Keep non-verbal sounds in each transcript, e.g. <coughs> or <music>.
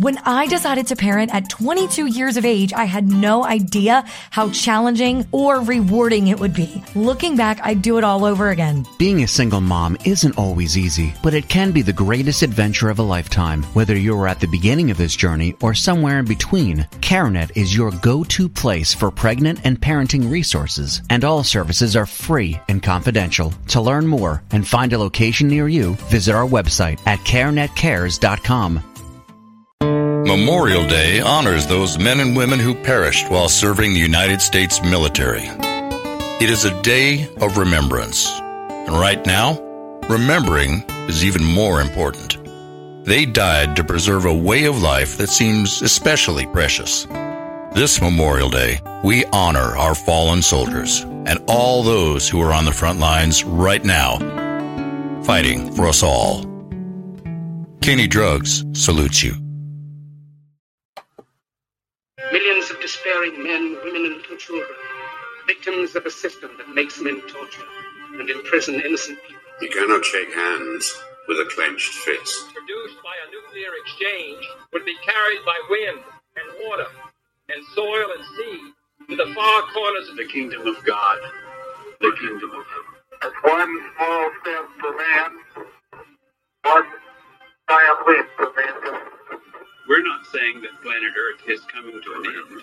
When I decided to parent at 22 years of age, I had no idea how challenging or rewarding it would be. Looking back, I'd do it all over again. Being a single mom isn't always easy, but it can be the greatest adventure of a lifetime. Whether you're at the beginning of this journey or somewhere in between, CareNet is your go-to place for pregnant and parenting resources, and all services are free and confidential. To learn more and find a location near you, visit our website at carenetcares.com. Memorial Day honors those men and women who perished while serving the United States military. It is a day of remembrance. And right now, remembering is even more important. They died to preserve a way of life that seems especially precious. This Memorial Day, we honor our fallen soldiers and all those who are on the front lines right now, fighting for us all. Kinney Drugs salutes you. Of men, women, and little children, victims of a system that makes men torture and imprison innocent people. You cannot shake hands with a clenched fist. Produced by a nuclear exchange would be carried by wind and water and soil and sea to the far corners of the kingdom of God, the kingdom of heaven. As one small step for man, one giant leap for mankind. We're not saying that planet Earth is coming to an end.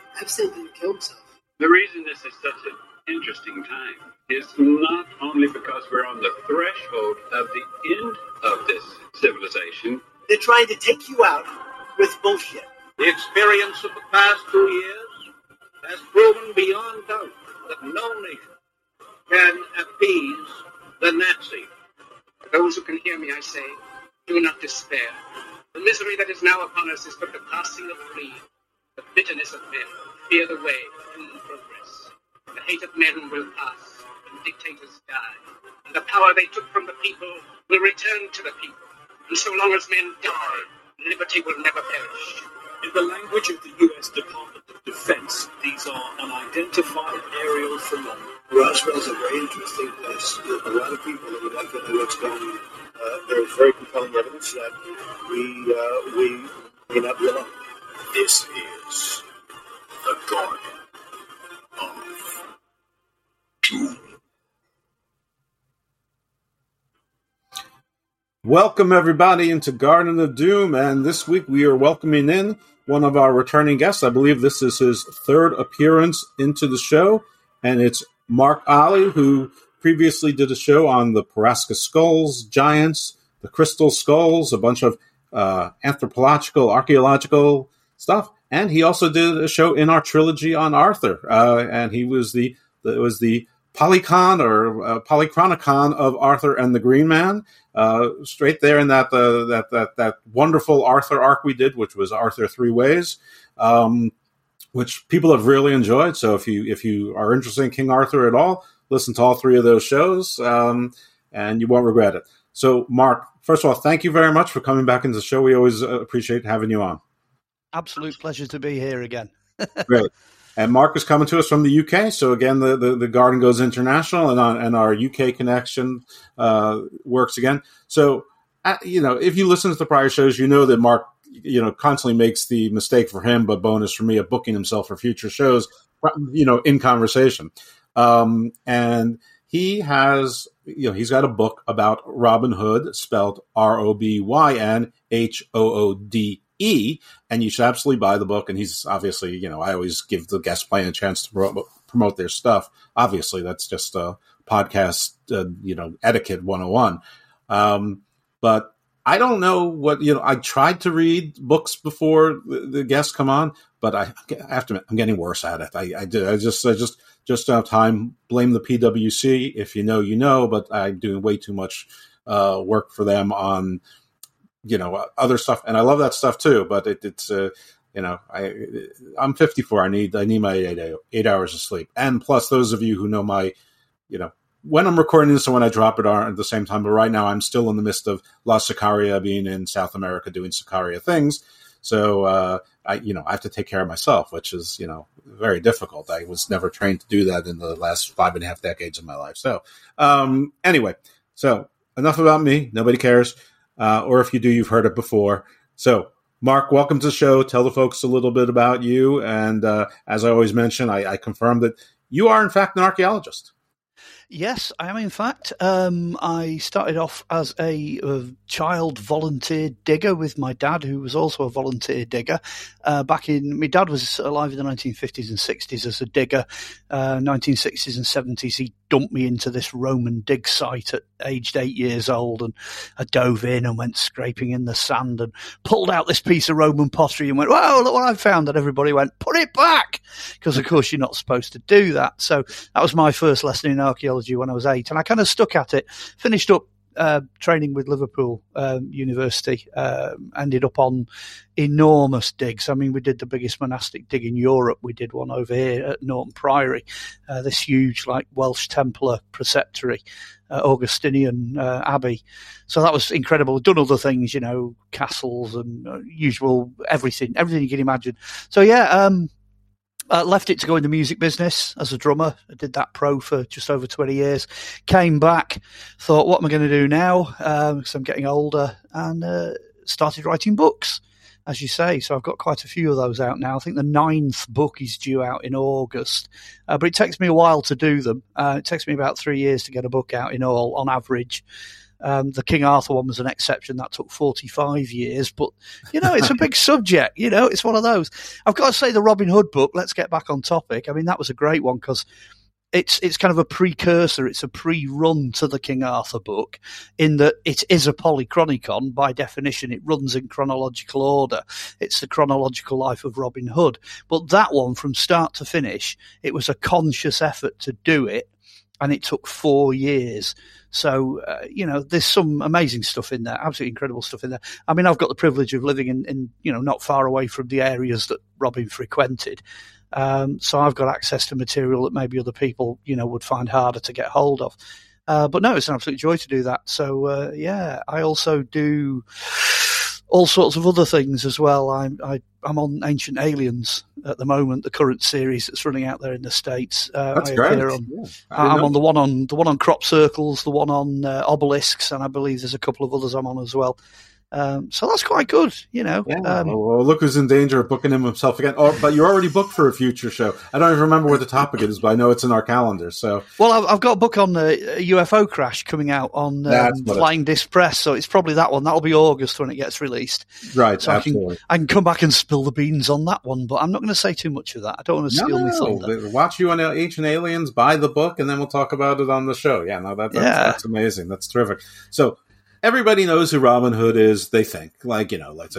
Epstein didn't kill himself. The reason this is such an interesting time is not only because we're on the threshold of the end of this civilization. They're trying to take you out with bullshit. The experience of the past two years has proven beyond doubt that no nation can appease the Nazi. For those who can hear me, I say, do not despair. The misery that is now upon us is but the passing of greed, the bitterness of men, fear the way, of human progress. The hate of men will pass, and dictators die, and the power they took from the people will return to the people. And so long as men die, liberty will never perish. In the language of the U.S. Department of Defense, these are unidentified aerial phenomena. Roswell is a very interesting place. A lot of people would like to know what's going on. Uh, there is very compelling evidence that we uh, we may not be alone. This is the Garden of Doom. Welcome everybody into Garden of Doom, and this week we are welcoming in one of our returning guests. I believe this is his third appearance into the show, and it's Mark Olly, who previously did a show on the Paracas Skulls, Giants, the Crystal Skulls, a bunch of uh, anthropological, archaeological stuff, and he also did a show in our trilogy on Arthur, uh, and he was the, the was the Polycon or uh, Polychronicon of Arthur and the Green Man, uh, straight there in that uh, that that that wonderful Arthur arc we did, which was Arthur Three Ways. Um, which people have really enjoyed. So if you if you are interested in King Arthur at all, listen to all three of those shows, um, and you won't regret it. So, Mark, first of all, thank you very much for coming back into the show. We always uh, appreciate having you on. Absolute pleasure to be here again. <laughs> Great. And Mark is coming to us from the UK. So again, the, the, the garden goes international, and on, and our UK connection uh, works again. So uh, you know, if you listen to the prior shows, you know that Mark you know constantly makes the mistake for him, but bonus for me of booking himself for future shows. You know, in conversation, um, and he has you know he's got a book about Robin Hood, spelled R O B Y N H O O D E, and you should absolutely buy the book. And he's obviously you know I always give the guest playing a chance to promote, their stuff. Obviously, that's just a podcast uh, you know etiquette one hundred and one. Um, but I don't know what you know. I tried to read books before the, the guests come on, but I, I have to I'm getting worse at it. I, I did. I just, I just, just don't have time. Blame the PWC. If you know, you know. But I'm doing way too much uh, work for them on you know other stuff, and I love that stuff too. But it, it's uh, you know I I'm 54. I need I need my eight eight hours of sleep, and plus those of you who know my you know when I'm recording this and when I drop it are at the same time. But right now, I'm still in the midst of La Sicaria, being in South America doing Sicaria things. So uh, I, you know, I have to take care of myself, which is you know very difficult. I was never trained to do that in the last five and a half decades of my life. So um, anyway, so enough about me. Nobody cares, uh, or if you do, you've heard it before. So. Mark, welcome to the show. Tell the folks a little bit about you. And uh, as I always mention, I, I confirm that you are, in fact, an archaeologist. Yes, I am. In fact, um, I started off as a, child volunteer digger with my dad, who was also a volunteer digger. Uh, back in, my dad was alive in the 1950s and 60s as a digger. Uh, 1960s and 70s, he dumped me into this Roman dig site at aged eight years old, and I dove in and went scraping in the sand and pulled out this piece of Roman pottery and went, "Wow, look what I found!" And everybody went, "Put it back," because of course you're not supposed to do that. So that was my first lesson in archaeology when I was eight, and I kind of stuck at it. Finished up uh, training with Liverpool um, University, uh, ended up on enormous digs. I mean, we did the biggest monastic dig in Europe. We did one over here at Norton Priory, uh, this huge, like Welsh Templar preceptory, uh, Augustinian uh, abbey. So that was incredible. Done other things, you know, castles and uh, usual everything, everything you can imagine. So yeah. Um, uh, left it to go in the music business as a drummer. I did that pro for just over 20 years. Came back, thought, what am I going to do now? Because um, I'm getting older, and uh, started writing books, as you say. So I've got quite a few of those out now. I think the ninth book is due out in August, uh, but it takes me a while to do them. Uh, it takes me about three years to get a book out in all, on average. Um, the King Arthur one was an exception. That took 45 years, but you know, it's a big <laughs> subject. You know, it's one of those. I've got to say the Robin Hood book, let's get back on topic. I mean, that was a great one because it's, it's kind of a precursor. It's a pre-run to the King Arthur book in that it is a polychronicon by definition. It runs in chronological order. It's the chronological life of Robin Hood. But that one from start to finish, it was a conscious effort to do it and it took four years. So, uh, you know, there's some amazing stuff in there, absolutely incredible stuff in there. I mean, I've got the privilege of living in, in you know, not far away from the areas that Robin frequented. Um, so I've got access to material that maybe other people, you know, would find harder to get hold of. Uh, but no, it's an absolute joy to do that. So, uh, yeah, I also do all sorts of other things as well. I'm I, am on Ancient Aliens at the moment, the current series that's running out there in the states. Uh, that's I great. On, yeah, I'm on the one on the one on crop circles, the one on uh, obelisks, and I believe there's a couple of others I'm on as well. Um, so that's quite good, you know. Yeah. Um, well, look who's in danger of booking him himself again. Oh, but you're already booked for a future show. I don't even remember what the topic is, but I know it's in our calendar. So, well, I've, I've got a book on the UFO crash coming out on um, Flying Disc Press, so it's probably that one. That'll be August when it gets released. Right, so absolutely. I can, I can come back and spill the beans on that one, but I'm not going to say too much of that. I don't want to steal no, my thunder. Watch you on Ancient Aliens, buy the book, and then we'll talk about it on the show. Yeah, no, that, that's, yeah. that's amazing. That's terrific. So, everybody knows who Robin Hood is. They think like you know, like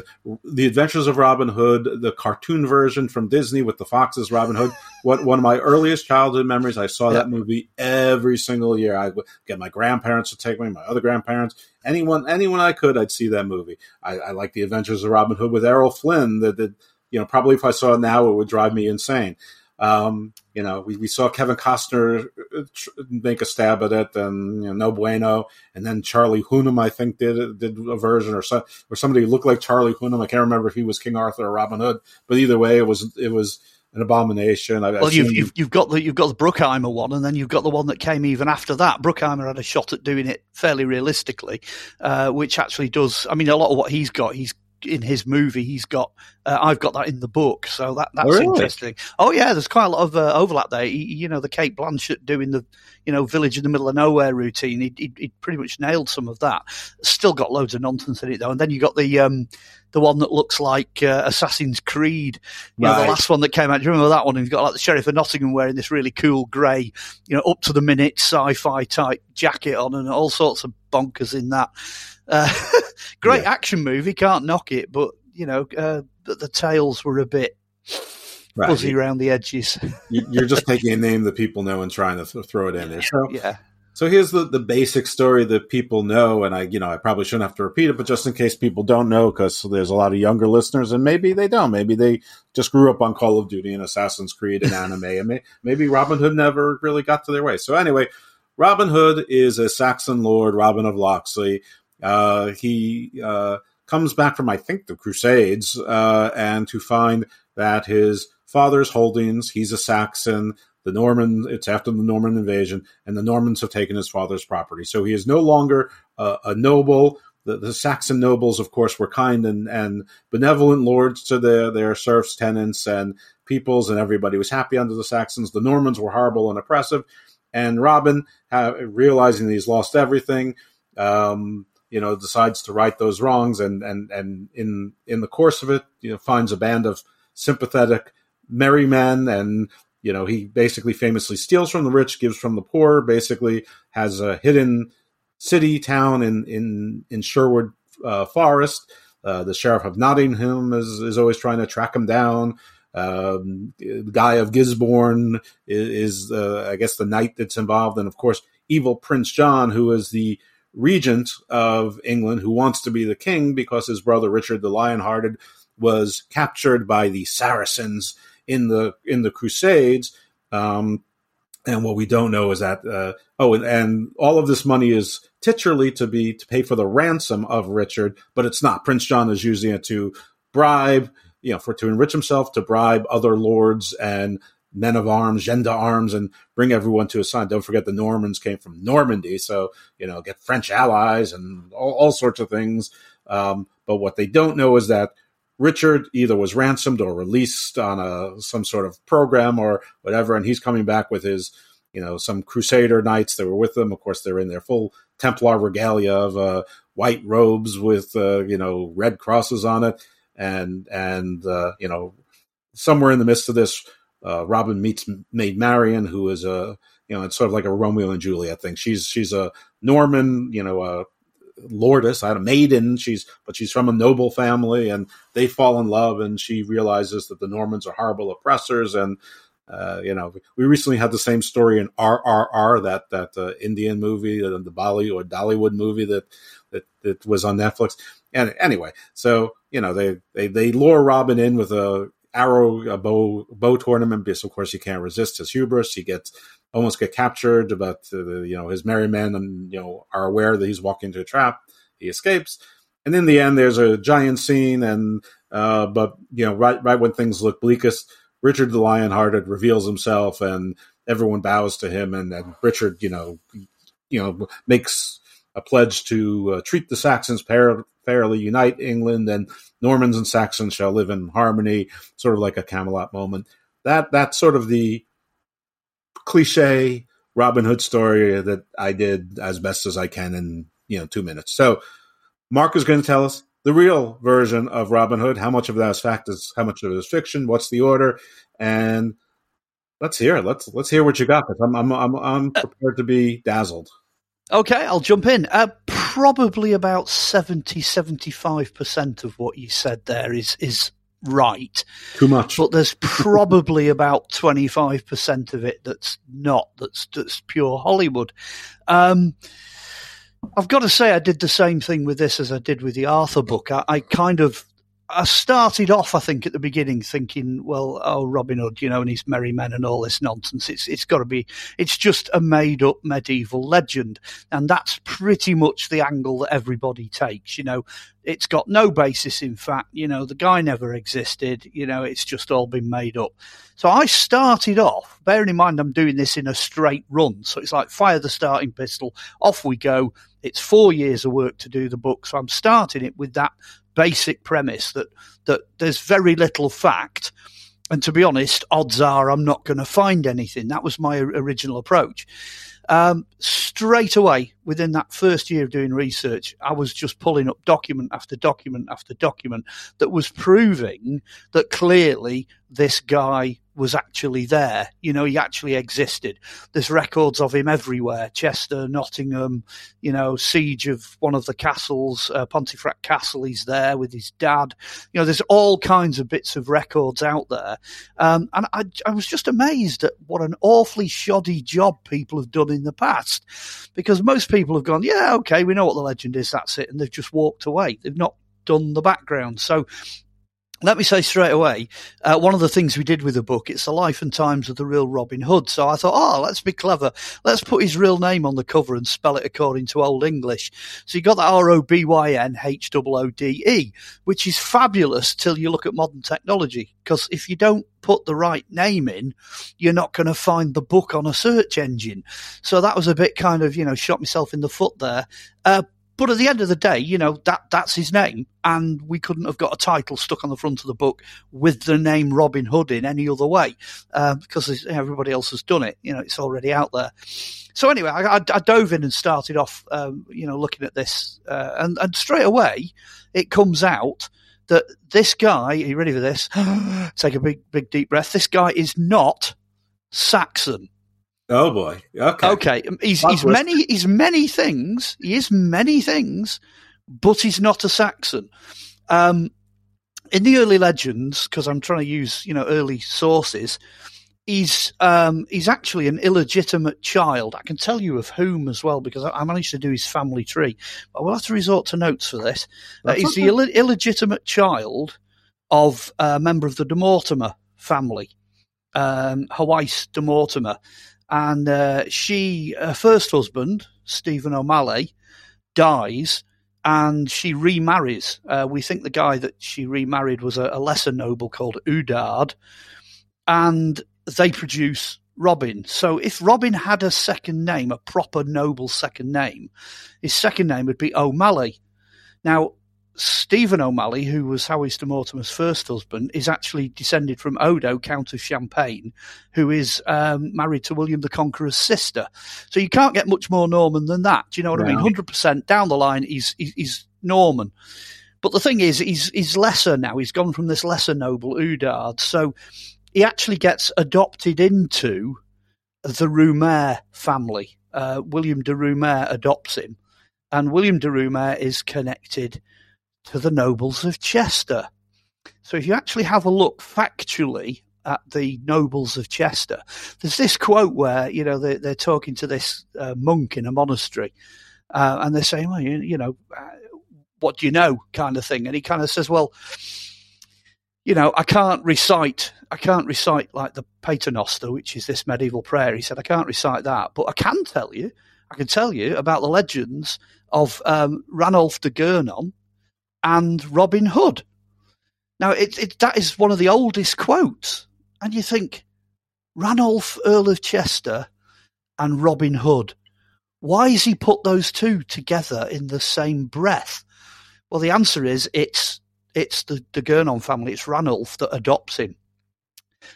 the Adventures of Robin Hood, the cartoon version from Disney with the foxes. Robin Hood. <laughs> what one of my earliest childhood memories. I saw that movie every single year. I would get my grandparents to take me, my other grandparents, anyone, anyone I could. I'd see that movie. I, I like the Adventures of Robin Hood with Errol Flynn. That, that you know, probably if I saw it now, it would drive me insane. Um, you know, we, we saw Kevin Costner uh, make a stab at it, and you know, no bueno. And then Charlie Hunnam, I think, did did a version, or so, or somebody looked like Charlie Hunnam. I can't remember if he was King Arthur or Robin Hood, but either way, it was it was an abomination. I've, well, I've you've, you've, you've got the you've got the Bruckheimer one, and then you've got the one that came even after that. Bruckheimer had a shot at doing it fairly realistically, uh, which actually does. I mean, a lot of what he's got, he's in his movie. He's got uh, I've got that in the book, so that that's oh, really? interesting. Oh yeah, there's quite a lot of uh, overlap there. He, you know, the Cate Blanchett doing the you know village in the middle of nowhere routine. He, he, he pretty much nailed some of that. Still got loads of nonsense in it though. And then you got the um, the one that looks like uh, Assassin's Creed. You right. know, the last one that came out. Do you remember that one? He's got like the Sheriff of Nottingham wearing this really cool grey, you know, up to the minute sci-fi type jacket on, and all sorts of bonkers in that. Uh, <laughs> great yeah. action movie, can't knock it, but you know, uh, the, the tales were a bit right. fuzzy around the edges. <laughs> You're just taking a name that people know and trying to th- throw it in there. So yeah. So here's the, the basic story that people know, and I you know I probably shouldn't have to repeat it, but just in case people don't know, because there's a lot of younger listeners, and maybe they don't, maybe they just grew up on Call of Duty and Assassin's Creed and anime, and may, maybe Robin Hood never really got to their way. So anyway, Robin Hood is a Saxon lord, Robin of Locksley. Uh, he uh, comes back from I think the Crusades, uh, and to find that his father's holdings, he's a Saxon the Norman, it's after the Norman invasion, and the Normans have taken his father's property. So he is no longer a, a noble. The, the, Saxon nobles, of course, were kind and, and benevolent lords to their, their serfs, tenants, and peoples, and everybody was happy under the Saxons. The Normans were horrible and oppressive. And Robin, realizing that he's lost everything, um, you know, decides to right those wrongs, and and and in in the course of it, you know, finds a band of sympathetic merry men and you know, he basically famously steals from the rich, gives from the poor, basically has a hidden city town in, in, in Sherwood uh, Forest. Uh, the sheriff of Nottingham is, is always trying to track him down. Um, Guy of Gisborne is, is uh, I guess, the knight that's involved. And of course, evil Prince John, who is the regent of England, who wants to be the king because his brother Richard the Lionhearted was captured by the Saracens in the in the Crusades. Um, and what we don't know is that uh, oh, and, and, all of this money is titularly to be to pay for the ransom of Richard, but it's not. Prince John is using it to bribe, you know, for to enrich himself, to bribe other lords and men of arms, gens d'armes, and bring everyone to a sign. Don't forget the Normans came from Normandy, so you know, get French allies and all, all sorts of things. Um, but what they don't know is that Richard either was ransomed or released on a some sort of program or whatever, and he's coming back with his, you know, some Crusader knights that were with them. Of course, they're in their full Templar regalia of uh, white robes with uh, you know red crosses on it, and and uh, you know somewhere in the midst of this, uh, Robin meets Maid Marian, who is a you know it's sort of like a Romeo and Juliet thing. She's she's a Norman, you know, a lordess, I had a maiden. She's but she's from a noble family, and they fall in love, and she realizes that the Normans are horrible oppressors, and uh, you know, we recently had the same story in RRR, that that uh, Indian movie, uh, the Bolly or Dollywood movie that, that that was on Netflix. And anyway, so you know, they they they lure Robin in with a arrow a bow bow tournament because of course he can't resist his hubris. He gets almost get captured, but uh, you know his merry men and you know are aware that he's walking into a trap. He escapes, and in the end, there's a giant scene. And uh, but you know, right right when things look bleakest, Richard the Lionhearted reveals himself, and everyone bows to him. And, and Richard, you know, you know, makes a pledge to uh, treat the Saxons fair, fairly, unite England, and Normans and Saxons shall live in harmony, sort of like a Camelot moment. That that's sort of the cliche Robin Hood story that I did as best as I can in you know two minutes. So Mark is going to tell us the real version of Robin Hood. How much of that is fact? Is how much of it is fiction? What's the order? And let's hear it. Let's let's hear what you got. I'm I'm I'm, I'm prepared to be dazzled. Okay, I'll jump in. Uh, probably about 70 75% of what you said there is is right. Too much. But there's probably <laughs> about 25% of it that's not, that's, that's pure Hollywood. Um, I've got to say, I did the same thing with this as I did with the Arthur book. I, I kind of I started off, I think, at the beginning thinking, well, oh, Robin Hood, you know, and his merry men and all this nonsense. It's it's got to be, it's just a made up medieval legend, and that's pretty much the angle that everybody takes. You know, it's got no basis in fact. You know, the guy never existed. You know, it's just all been made up. So I started off, bearing in mind I'm doing this in a straight run, so it's like fire the starting pistol, off we go. It's four years of work to do the book, so I'm starting it with that basic premise that that there's very little fact. And to be honest, odds are I'm not going to find anything. That was my original approach. Um, straight away, within that first year of doing research, I was just pulling up document after document after document that was proving that clearly this guy was actually there. You know, he actually existed. There's records of him everywhere. Chester, Nottingham, you know, siege of one of the castles, uh, Pontefract Castle. He's there with his dad. You know, there's all kinds of bits of records out there. Um, and I, I was just amazed at what an awfully shoddy job people have done in the past because most people have gone, yeah, okay, we know what the legend is. That's it. And they've just walked away. They've not done the background. So let me say straight away, uh, one of the things we did with the book, it's the life and times of the real Robin Hood. So I thought, oh, let's be clever. Let's put his real name on the cover and spell it according to Old English. So you got that R-O-B-Y-N-H-O-O-D-E, which is fabulous till you look at modern technology. Because if you don't put the right name in, you're not going to find the book on a search engine. So that was a bit kind of, you know, shot myself in the foot there. Uh, but at the end of the day, you know, that that's his name. And we couldn't have got a title stuck on the front of the book with the name Robin Hood in any other way, uh, because everybody else has done it. You know, it's already out there. So anyway, I, I, I dove in and started off, um, you know, looking at this, uh, and, and straight away it comes out that this guy, are you ready for this? <gasps> Take a big, big deep breath. This guy is not Saxon. Oh boy. Okay. Okay. He's he's many he's many things. He is many things, but he's not a Saxon. Um, in the early legends, because I'm trying to use you know early sources, he's um, he's actually an illegitimate child. I can tell you of whom as well because I, managed to do his family tree. But we'll have to resort to notes for this. Uh, he's okay. the Ill- illegitimate child of a member of the De Mortimer family, um, Hawise de Mortimer and uh, she, her first husband, Stephen O'Malley, dies, and she remarries. Uh, we think the guy that she remarried was a, a lesser noble called Udard, and they produce Robin. So if Robin had a second name, a proper noble second name, his second name would be O'Malley. Now, Stephen O'Malley, who was Howis de Mortimer's first husband, is actually descended from Odo, Count of Champagne, who is um, married to William the Conqueror's sister. So you can't get much more Norman than that. Do you know what right. I mean? 100% down the line, he's, he's Norman. But the thing is, he's, he's lesser now. He's gone from this lesser noble, Udard. So he actually gets adopted into the Roumare family. Uh, William de Roumare adopts him. And William de Roumare is connected to the nobles of Chester. So if you actually have a look factually at the nobles of Chester, there's this quote where, you know, they're, they're talking to this uh, monk in a monastery uh, and they're saying, well, you, you know, uh, what do you know kind of thing. And he kind of says, well, you know, I can't recite, I can't recite like the Paternoster, which is this medieval prayer. He said, I can't recite that, but I can tell you, I can tell you about the legends of um, Ranulph de Gernon, and Robin Hood. Now, it, it, that is one of the oldest quotes. And you think, Ranulph, Earl of Chester, and Robin Hood. Why has he put those two together in the same breath? Well, the answer is it's it's the, the Gernon family, it's Ranulph that adopts him.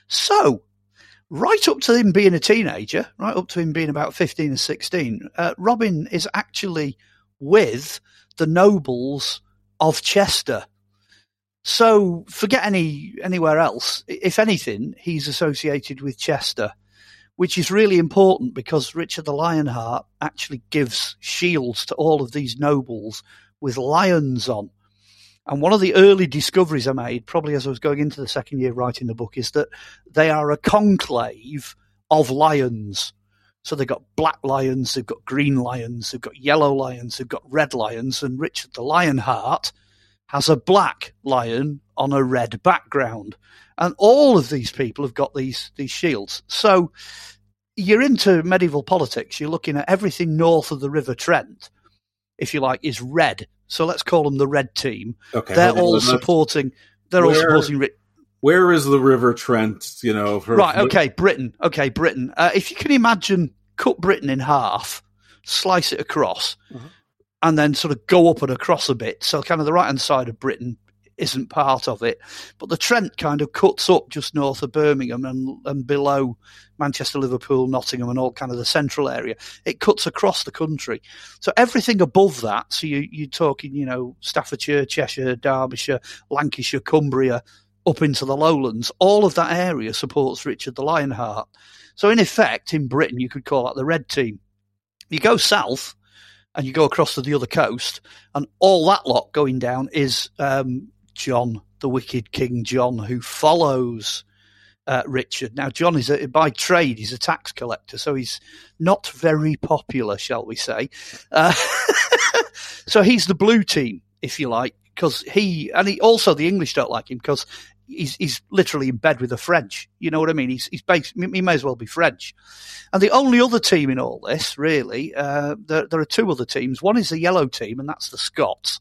So, right up to him being a teenager, right up to him being about 15 or 16, uh, Robin is actually with the nobles of Chester. So forget any anywhere else. If anything, he's associated with Chester, which is really important because Richard the Lionheart actually gives shields to all of these nobles with lions on. And one of the early discoveries I made, probably as I was going into the second year writing the book, is that they are a conclave of lions. So they've got black lions, they've got green lions, they've got yellow lions, they've got red lions, and Richard the Lionheart has a black lion on a red background. And all of these people have got these these shields. So you're into medieval politics, you're looking at everything north of the River Trent, if you like, is red. So let's call them the red team. Okay, they're all supporting. They're where, all supporting. Where is the River Trent? You know, for, right? Okay, Britain. Okay, Britain. Uh, if you can imagine cut Britain in half, slice it across, mm-hmm. and then sort of go up and across a bit. So kind of the right hand side of Britain isn't part of it. But the Trent kind of cuts up just north of Birmingham and, and below Manchester, Liverpool, Nottingham, and all kind of the central area. It cuts across the country. So everything above that, so you, you're talking, you know, Staffordshire, Cheshire, Derbyshire, Lancashire, Cumbria, up into the lowlands, all of that area supports Richard the Lionheart. So in effect, in Britain, you could call that the red team. You go south and you go across to the other coast, and all that lot going down is um, John, the wicked King John, who follows uh, Richard. Now, John is a, by trade he's a tax collector, so he's not very popular, shall we say? Uh, <laughs> so he's the blue team, if you like, because he and he also the English don't like him because he's he's literally in bed with the French. You know what I mean? He's he's based, he may as well be French. And the only other team in all this, really, uh, there, there are two other teams. One is the yellow team, and that's the Scots.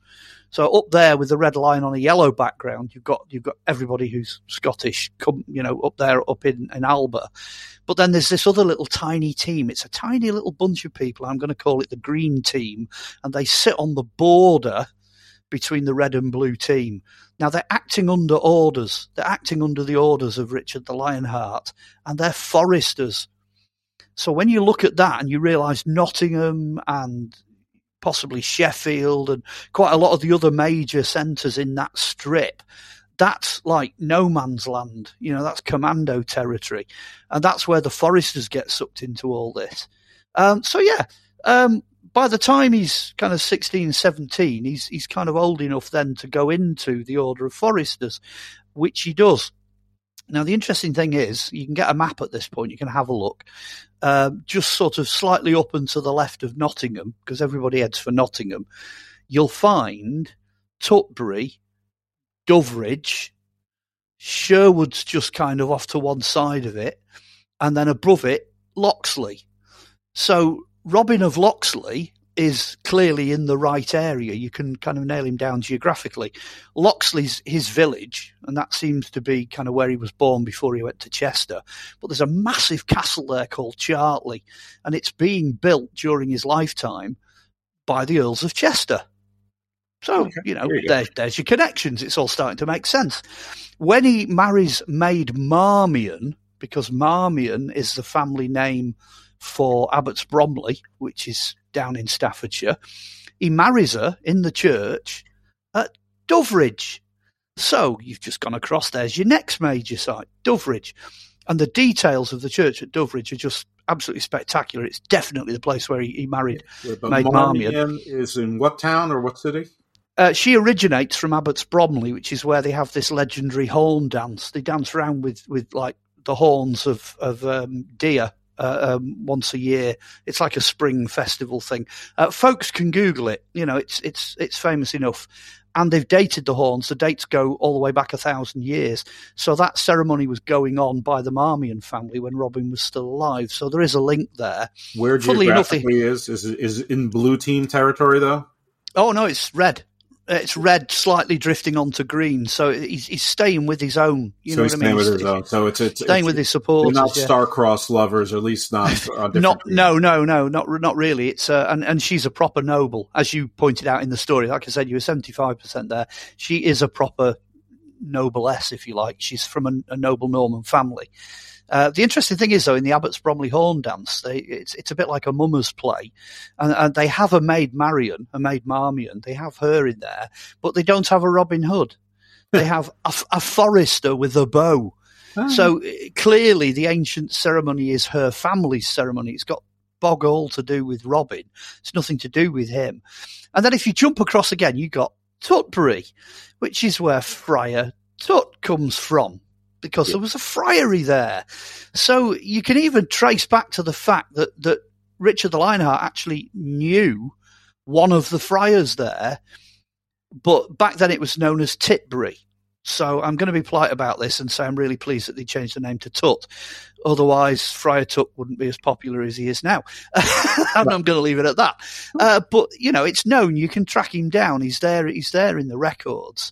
So up there with the red line on a yellow background, you've got you've got everybody who's Scottish, come you know up there up in, in Alba. But then there's this other little tiny team. It's a tiny little bunch of people. I'm going to call it the green team, and they sit on the border between the red and blue team. Now they're acting under orders. They're acting under the orders of Richard the Lionheart, and they're foresters. So when you look at that and you realise Nottingham and possibly Sheffield and quite a lot of the other major centres in that strip, that's like no man's land. You know, that's commando territory. And that's where the foresters get sucked into all this. Um, so, yeah, um, by the time he's kind of 16, 17, he's, he's kind of old enough then to go into the Order of Foresters, which he does. Now, the interesting thing is, you can get a map at this point, you can have a look. Uh, just sort of slightly up and to the left of Nottingham, because everybody heads for Nottingham, you'll find Tutbury, Doveridge, Sherwood's just kind of off to one side of it, and then above it, Loxley. So Robin of Loxley is clearly in the right area. You can kind of nail him down geographically. Loxley's his village, and that seems to be kind of where he was born before he went to Chester. But there's a massive castle there called Chartley, and it's being built during his lifetime by the Earls of Chester. So, okay, you know, you there, there's your connections. It's all starting to make sense. When he marries Maid Marmion, because Marmion is the family name for Abbots Bromley, which is down in Staffordshire. He marries her in the church at Doveridge. So you've just gone across. There's your next major site, Doveridge. And the details of the church at Doveridge are just absolutely spectacular. It's definitely the place where he, he married yeah, Maid Marmion. Is in what town or what city? Uh, she originates from Abbots Bromley, which is where they have this legendary horn dance. They dance around with, with like the horns of of um, deer uh, um, once a year. It's like a spring festival thing. Uh, folks can Google it. You know, it's it's it's famous enough. And they've dated the horns. The dates go all the way back a thousand years. So that ceremony was going on by the Marmion family when Robin was still alive. So there is a link there. Where geographically enough, is is is in blue team territory though? Oh no, it's red it's red slightly drifting onto green, so he's, he's staying with his own. You so know he's what staying I mean? with his own. So it's, it's staying it's, with his supporters. not yeah. star-crossed lovers, or at least not. <laughs> not no no no not not really. It's uh, and and she's a proper noble, as you pointed out in the story. Like I said, you were seventy five percent there. She is a proper noblesse, if you like. She's from a, a noble Norman family. Uh, the interesting thing is, though, in the Abbots Bromley horn dance, they, it's it's a bit like a mummers play, and, and, they have a maid Marion, a maid Marmion. They have her in there, but they don't have a Robin Hood. They <laughs> have a, a forester with a bow. Oh. So uh, clearly, the ancient ceremony is her family's ceremony. It's got bog all to do with Robin. It's nothing to do with him. And then if you jump across again, you got Tutbury, which is where Friar Tut comes from because yeah. there was a friary there. So you can even trace back to the fact that, that Richard the Lionheart actually knew one of the friars there, but back then it was known as Titbury. So I'm going to be polite about this and say I'm really pleased that they changed the name to Tut. Otherwise, Friar Tut wouldn't be as popular as he is now. <laughs> and I'm going to leave it at that. Uh, but you know, it's known. You can track him down. He's there. He's there in the records.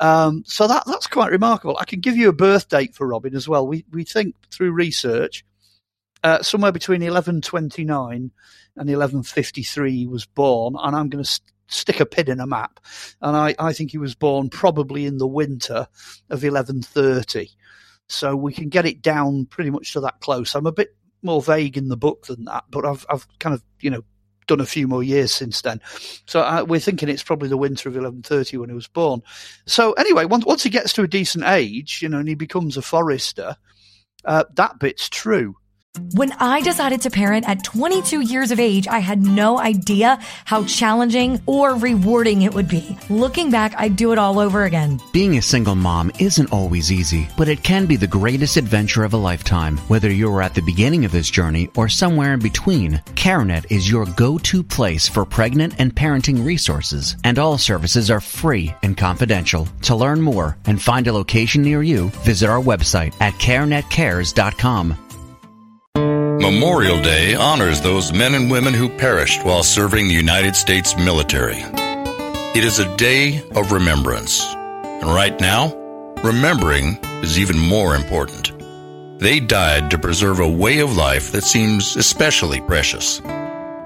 Um, so that that's quite remarkable. I can give you a birth date for Robin as well. We we think through research, uh, somewhere between 1129 and 1153 was born, and I'm going to stick a pin in a map, and I, I think he was born probably in the winter of 1130. So we can get it down pretty much to that close. I'm a bit more vague in the book than that, but I've I've kind of you know done a few more years since then. So uh, we're thinking it's probably the winter of 1130 when he was born. So anyway, once once he gets to a decent age, you know, and he becomes a forester, uh, that bit's true. When I decided to parent at 22 years of age, I had no idea how challenging or rewarding it would be. Looking back, I'd do it all over again. Being a single mom isn't always easy, but it can be the greatest adventure of a lifetime. Whether you're at the beginning of this journey or somewhere in between, CareNet is your go-to place for pregnant and parenting resources, and all services are free and confidential. To learn more and find a location near you, visit our website at carenetcares.com. Memorial Day honors those men and women who perished while serving the United States military. It is a day of remembrance. And right now, remembering is even more important. They died to preserve a way of life that seems especially precious.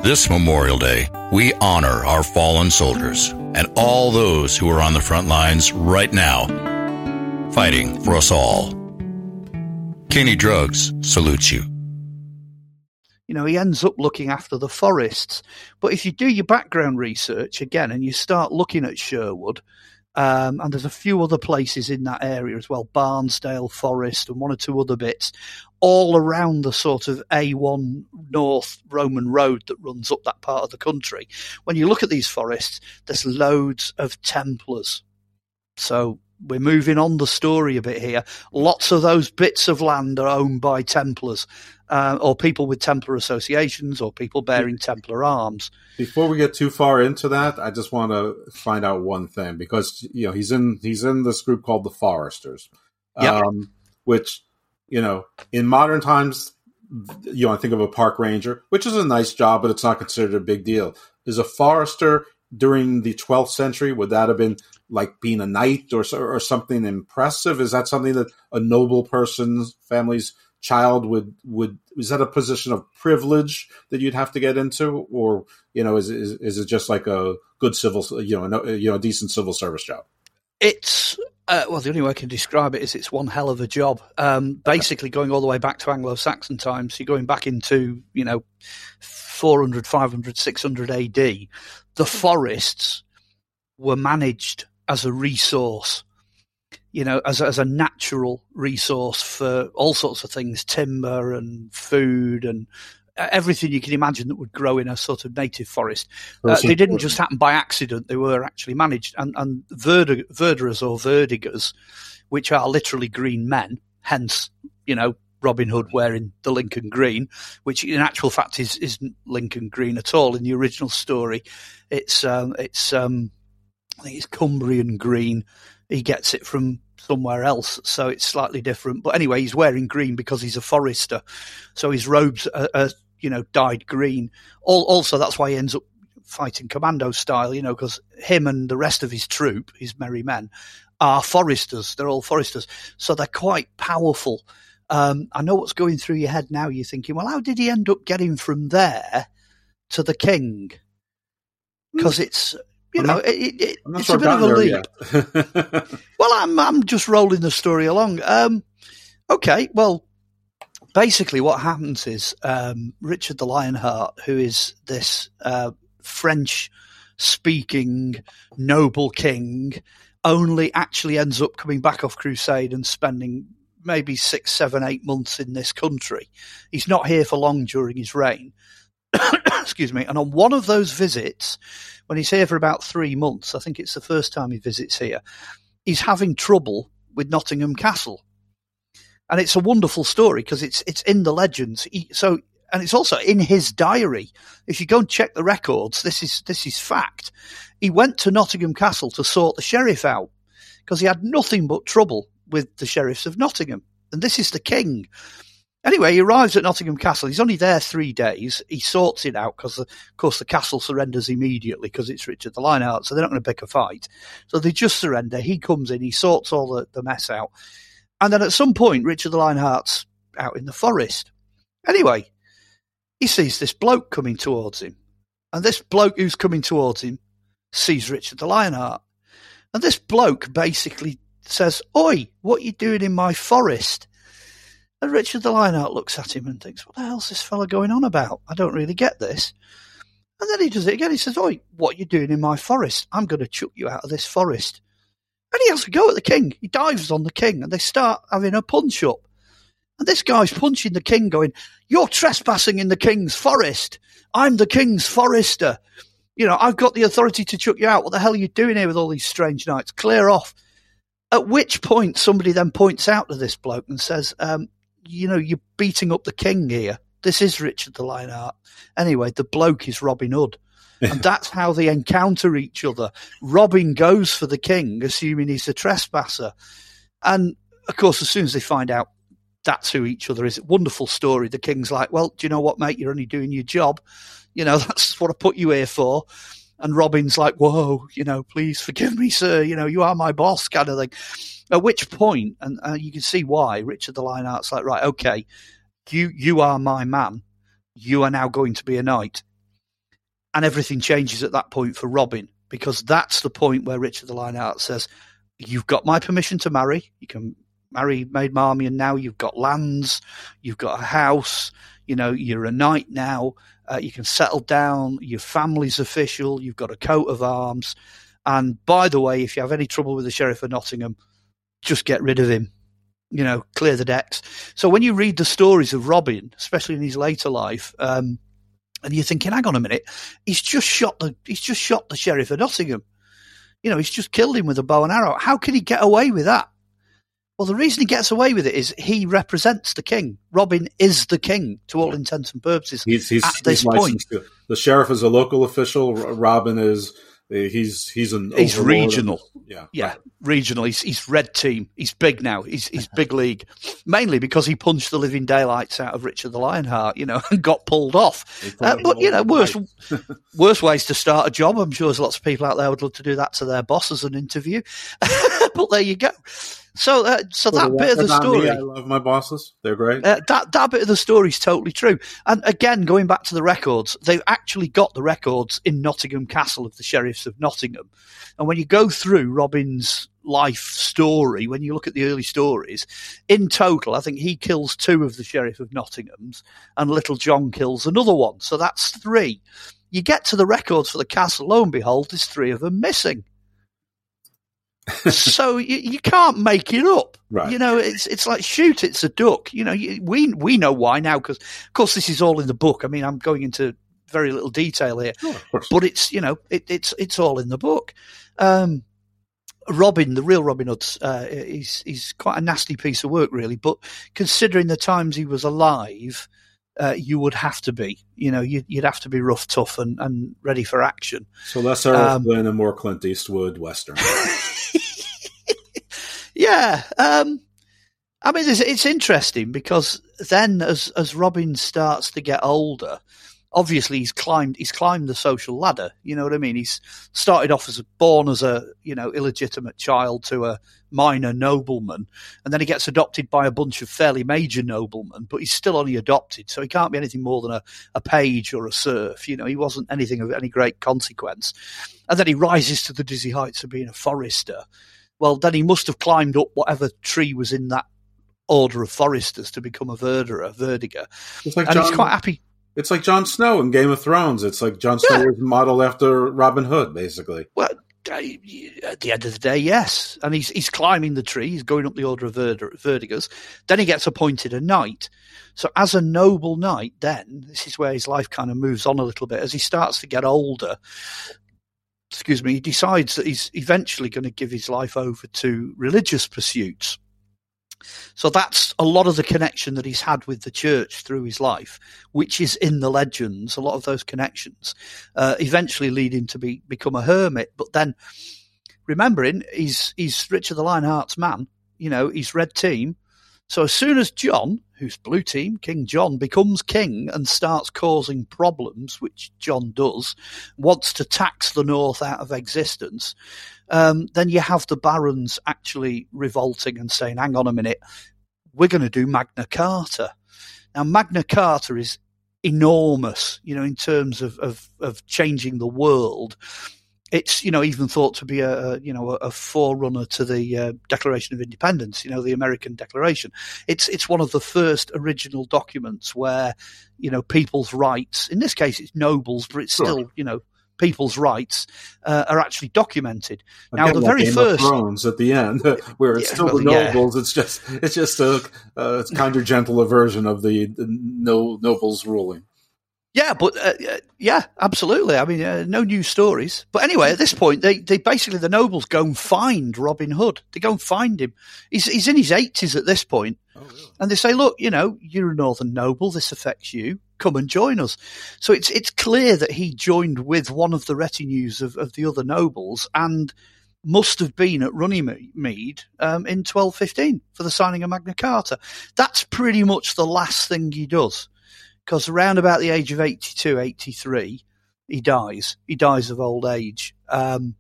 This Memorial Day, we honor our fallen soldiers and all those who are on the front lines right now, fighting for us all. Kinney Drugs salutes you. You know, he ends up looking after the forests. But if you do your background research again and you start looking at Sherwood, um, and there's a few other places in that area as well, Barnsdale Forest and one or two other bits, all around the sort of A1 North Roman road that runs up that part of the country. When you look at these forests, there's loads of Templars. So we're moving on the story a bit here. Lots of those bits of land are owned by Templars, uh, or people with Templar associations, or people bearing Templar arms. Before we get too far into that, I just want to find out one thing because you know he's in he's in this group called the Foresters, Yep. um, which you know in modern times you know I think of a park ranger, which is a nice job, but it's not considered a big deal. Is a forester during the 12th century would that have been like being a knight or or something impressive? Is that something that a noble person's family's child would would is that a position of privilege that you'd have to get into? Or you know is is, is it just like a good civil you know a, you know a decent civil service job? It's uh, well, the only way I can describe it is it's one hell of a job. Um, basically, going all the way back to Anglo-Saxon times, you're going back into you know 400, 500, 600 AD. The forests were managed as a resource, you know, as as a natural resource for all sorts of things, timber and food and everything you can imagine that would grow in a sort of native forest. Uh, they didn't just happen by accident; they were actually managed. And and verdi- verderers or verdigers, which are literally green men, hence you know Robin Hood wearing the Lincoln green, which in actual fact is isn't Lincoln green at all in the original story. It's um, it's um, I think it's Cumbrian green. He gets it from somewhere else, so it's slightly different. But anyway, he's wearing green because he's a forester, so his robes are, are you know dyed green. All, also, that's why he ends up fighting commando style, you know, because him and the rest of his troop, his merry men, are foresters. They're all foresters, so they're quite powerful. Um, I know what's going through your head now. You're thinking, well, how did he end up getting from there to the king? Because it's you I'm know not- it, it, it- I'm not it's sure a bit of a leap. <laughs> Well, I'm I'm just rolling the story along. Um, okay, well, basically, what happens is um, Richard the Lionheart, who is this uh, French-speaking noble king, only actually ends up coming back off crusade and spending maybe six, seven, eight months in this country. He's not here for long during his reign. <coughs> Excuse me. And on one of those visits, when he's here for about three months, I think it's the first time he visits here, he's having trouble with Nottingham Castle. And it's a wonderful story because it's it's in the legends. He, so and it's also in his diary. If you go and check the records, this is this is fact. He went to Nottingham Castle to sort the sheriff out because he had nothing but trouble with the sheriffs of Nottingham. And this is the king. Anyway, he arrives at Nottingham Castle. He's only there three days. He sorts it out because, of course, the castle surrenders immediately because it's Richard the Lionheart, so they're not going to pick a fight. So they just surrender. He comes in, he sorts all the, the mess out. And then at some point, Richard the Lionheart's out in the forest. Anyway, he sees this bloke coming towards him. And this bloke who's coming towards him sees Richard the Lionheart. And this bloke basically says, Oi, what you doing in my forest? And Richard the Lionheart looks at him and thinks, What the hell's this fella going on about? I don't really get this. And then he does it again. He says, Oi, what are you doing in my forest? I'm going to chuck you out of this forest. And he has a go at the king. He dives on the king and they start having a punch up. And this guy's punching the king, going, You're trespassing in the king's forest. I'm the king's forester. You know, I've got the authority to chuck you out. What the hell are you doing here with all these strange knights? Clear off. At which point, somebody then points out to this bloke and says, um, You know, you're beating up the king here. This is Richard the Lionheart. Anyway, the bloke is Robin Hood. <laughs> and that's how they encounter each other. Robin goes for the king, assuming he's a trespasser. And of course, as soon as they find out that's who each other is, wonderful story. The king's like, Well, do you know what, mate? You're only doing your job. You know, <laughs> that's what I put you here for. And Robin's like, Whoa, you know, please forgive me, sir. You know, you are my boss, kind of thing. At which point, and uh, you can see why Richard the Lionheart's like, Right, okay, you, you are my man. You are now going to be a knight. And everything changes at that point for Robin because that's the point where Richard the Lionheart says, You've got my permission to marry. You can marry Maid Marian now. You've got lands. You've got a house. You know, you're a knight now. Uh, you can settle down. Your family's official. You've got a coat of arms. And by the way, if you have any trouble with the Sheriff of Nottingham, just get rid of him. You know, clear the decks. So when you read the stories of Robin, especially in his later life, um, and you're thinking, hang on a minute, he's just shot the he's just shot the Sheriff of Nottingham. You know, he's just killed him with a bow and arrow. How can he get away with that? Well, the reason he gets away with it is he represents the king. Robin is the king to all intents and purposes. He's, he's, at this he's point. to- The sheriff is a local official. Robin is he's he's an He's overlord. regional. Yeah, Yeah, regional. He's, he's red team. He's big now. He's he's big league, mainly because he punched the living daylights out of Richard the Lionheart, you know, <laughs> and got pulled off. Uh, but you know, worse <laughs> worse ways to start a job. I'm sure there's lots of people out there would love to do that to their boss as an interview. <laughs> but there you go. So uh, so that bit of the Not me, story. I love my bosses. They're great. Uh, that that bit of the story is totally true. And again, going back to the records, they've actually got the records in Nottingham Castle of the sheriffs of Nottingham. And when you go through Robin's life story, when you look at the early stories, in total, I think he kills two of the sheriff of Nottingham's, and Little John kills another one. So that's three. You get to the records for the castle, lo and behold, there's three of them missing. so <laughs> you, you can't make it up. Right. You know, it's it's like shoot, it's a duck. You know, you, we we know why now because of course this is all in the book. I mean, I'm going into very little detail here, but it's you know it, it's it's all in the book. Um, Robin, the real Robin Hood, uh, he's he's quite a nasty piece of work, really. But considering the times he was alive, uh, you would have to be. You know, you'd, you'd have to be rough, tough, and, and ready for action. So less Errol Um, Flynn and more Clint Eastwood Western. <laughs> Yeah. Um, I mean, it's, it's interesting because then as, as Robin starts to get older, obviously he's climbed, he's climbed the social ladder. You know what I mean? He's started off as a, born as a, you know, illegitimate child to a minor nobleman. And then he gets adopted by a bunch of fairly major noblemen, but he's still only adopted. So he can't be anything more than a, a page or a serf. You know, he wasn't anything of any great consequence. And then he rises to the dizzy heights of being a forester well, then he must have climbed up whatever tree was in that order of foresters to become a verderer, verdiger. It's like and John, he's quite happy. It's like Jon Snow in Game of Thrones. It's like Jon Snow was modeled after Robin Hood, basically. Well, at the end of the day, yes. And he's he's climbing the tree. He's going up the order of verder, verdigers. Then he gets appointed a knight. So as a noble knight, then this is where his life kind of moves on a little bit as he starts to get older. Excuse me. He decides that he's eventually going to give his life over to religious pursuits. So that's a lot of the connection that he's had with the church through his life, which is in the legends. A lot of those connections uh, eventually lead him to be become a hermit. But then, remembering he's he's Richard the Lionheart's man. You know, he's red team. So as soon as John, who's blue team, King John, becomes king and starts causing problems, which John does, wants to tax the North out of existence, um, then you have the barons actually revolting and saying, hang on a minute, we're going to do Magna Carta. Now, Magna Carta is enormous, you know, in terms of, of, of changing the world. It's you know even thought to be a, a you know a, forerunner to the uh, Declaration of Independence, you know the American Declaration. It's it's one of the first original documents where you know people's rights. In this case, it's nobles, but it's still sure. you know people's rights uh, are actually documented. Again, now, the very Game first Thrones at the end, <laughs> where it's yeah, still well, the nobles. Yeah. It's just it's just a, a kinder, gentler version of the, the no, nobles ruling. Yeah, but uh, yeah, absolutely. I mean, uh, no new stories. But anyway, at this point, they, they basically the nobles go and find Robin Hood. They go and find him. He's he's in his eighties at this point, oh, really? and they say, "Look, you know, you're a northern noble. This affects you. Come and join us." So it's it's clear that he joined with one of the retinues of, of the other nobles and must have been at Runnymede um, in 1215 for the signing of Magna Carta. That's pretty much the last thing he does because around about the age of 82, 83, he dies. He dies of old age. Um,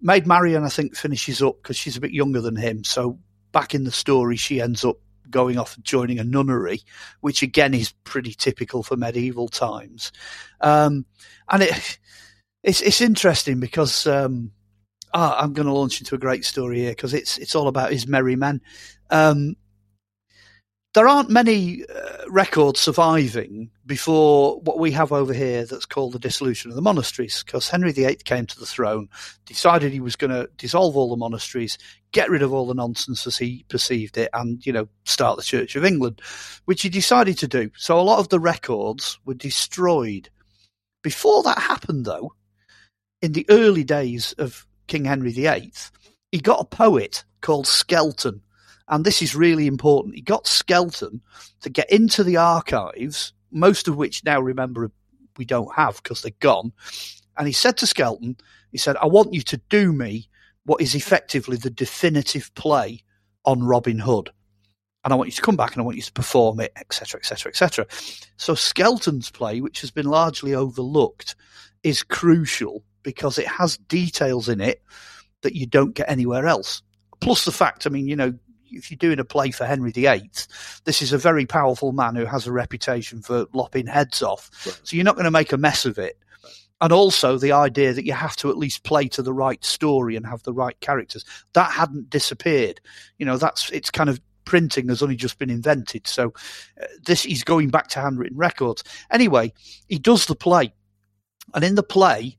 Maid Marian, I think, finishes up because she's a bit younger than him. So back in the story, she ends up going off and joining a nunnery, which again is pretty typical for medieval times. Um, and it, it's it's interesting because um, oh, I'm going to launch into a great story here because it's it's all about his merry men. Um, there aren't many uh, records surviving before what we have over here that's called the dissolution of the monasteries because Henry VIII came to the throne, decided he was going to dissolve all the monasteries, get rid of all the nonsense as he perceived it, and, you know, start the Church of England, which he decided to do. So a lot of the records were destroyed. Before that happened, though, in the early days of King Henry VIII, he got a poet called Skelton and this is really important. He got Skelton to get into the archives, most of which now remember we don't have because they're gone. And he said to Skelton, he said, I want you to do me what is effectively the definitive play on Robin Hood. And I want you to come back and I want you to perform it, etc., etc., etc. So Skelton's play, which has been largely overlooked, is crucial because it has details in it that you don't get anywhere else. Plus the fact, I mean, you know, if you're doing a play for Henry VIII, this is a very powerful man who has a reputation for lopping heads off. Right. So you're not going to make a mess of it. And also the idea that you have to at least play to the right story and have the right characters. That hadn't disappeared. You know, that's, it's kind of printing has only just been invented. So uh, this, he's going back to handwritten records. Anyway, he does the play. And in the play,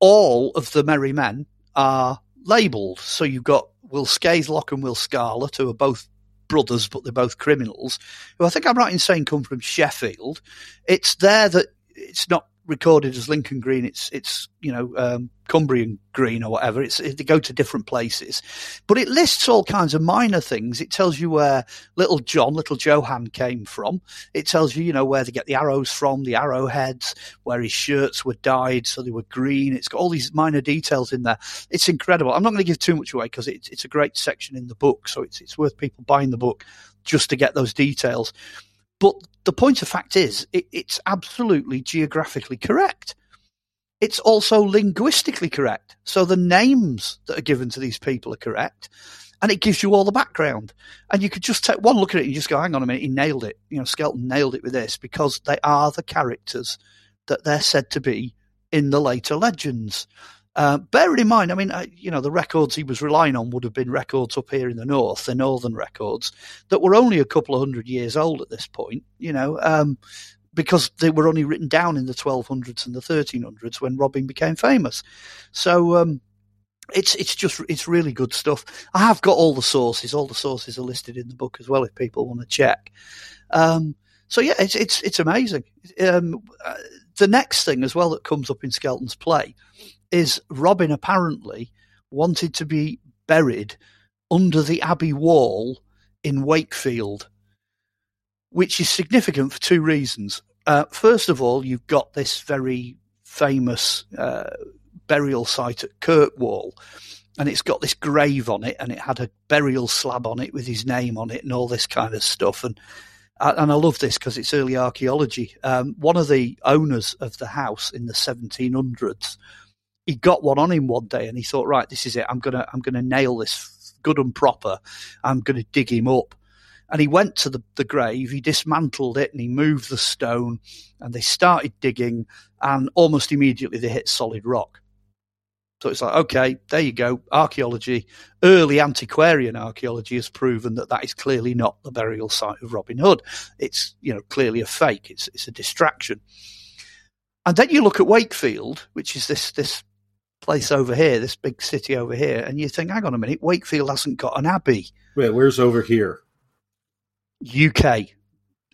all of the merry men are labelled. So you've got Will Scathelock and Will Scarlet, who are both brothers, but they're both criminals, who I think I'm right in saying come from Sheffield. It's there that it's not recorded as Lincoln Green. It's it's you know um, Cumbrian Green or whatever. It's they go to different places, but it lists all kinds of minor things. It tells you where Little John, Little Johann came from. It tells you you know where they get the arrows from, the arrowheads, where his shirts were dyed so they were green. It's got all these minor details in there. It's incredible. I'm not going to give too much away because it's it's a great section in the book, so it's it's worth people buying the book just to get those details. But the point of fact is, it, it's absolutely geographically correct. It's also linguistically correct. So the names that are given to these people are correct. And it gives you all the background. And you could just take one look at it and just go, hang on a minute, he nailed it. You know, Skelton nailed it with this because they are the characters that they're said to be in the later legends. Uh, bearing in mind, I mean, uh, you know, the records he was relying on would have been records up here in the north, the northern records, that were only a couple of hundred years old at this point, you know, um, because they were only written down in the 1200s and the 1300s when Robin became famous. So, um, it's it's just it's really good stuff. I have got all the sources. All the sources are listed in the book as well if people want to check. Um, so yeah, it's it's it's amazing. Um, uh, the next thing as well that comes up in Skelton's play is Robin apparently wanted to be buried under the Abbey wall in Wakefield, which is significant for two reasons. Uh, first of all, you've got this very famous uh, burial site at Kirklees, and it's got this grave on it, and it had a burial slab on it with his name on it, and all this kind of stuff. And uh, and I love this because it's early archaeology. Um, one of the owners of the house in the 1700s he got one on him one day and he thought, right, this is it. I'm gonna I'm gonna nail this good and proper. I'm gonna dig him up. And he went to the, the grave, he dismantled it and he moved the stone and they started digging and almost immediately they hit solid rock. So it's like, okay, there you go. Archaeology, early antiquarian archaeology has proven that that is clearly not the burial site of Robin Hood. It's, you know, clearly a fake. It's, it's a distraction. And then you look at Wakefield, which is this, this place over here, this big city over here, and you think, hang on a minute, Wakefield hasn't got an abbey. Wait, where's over here? UK.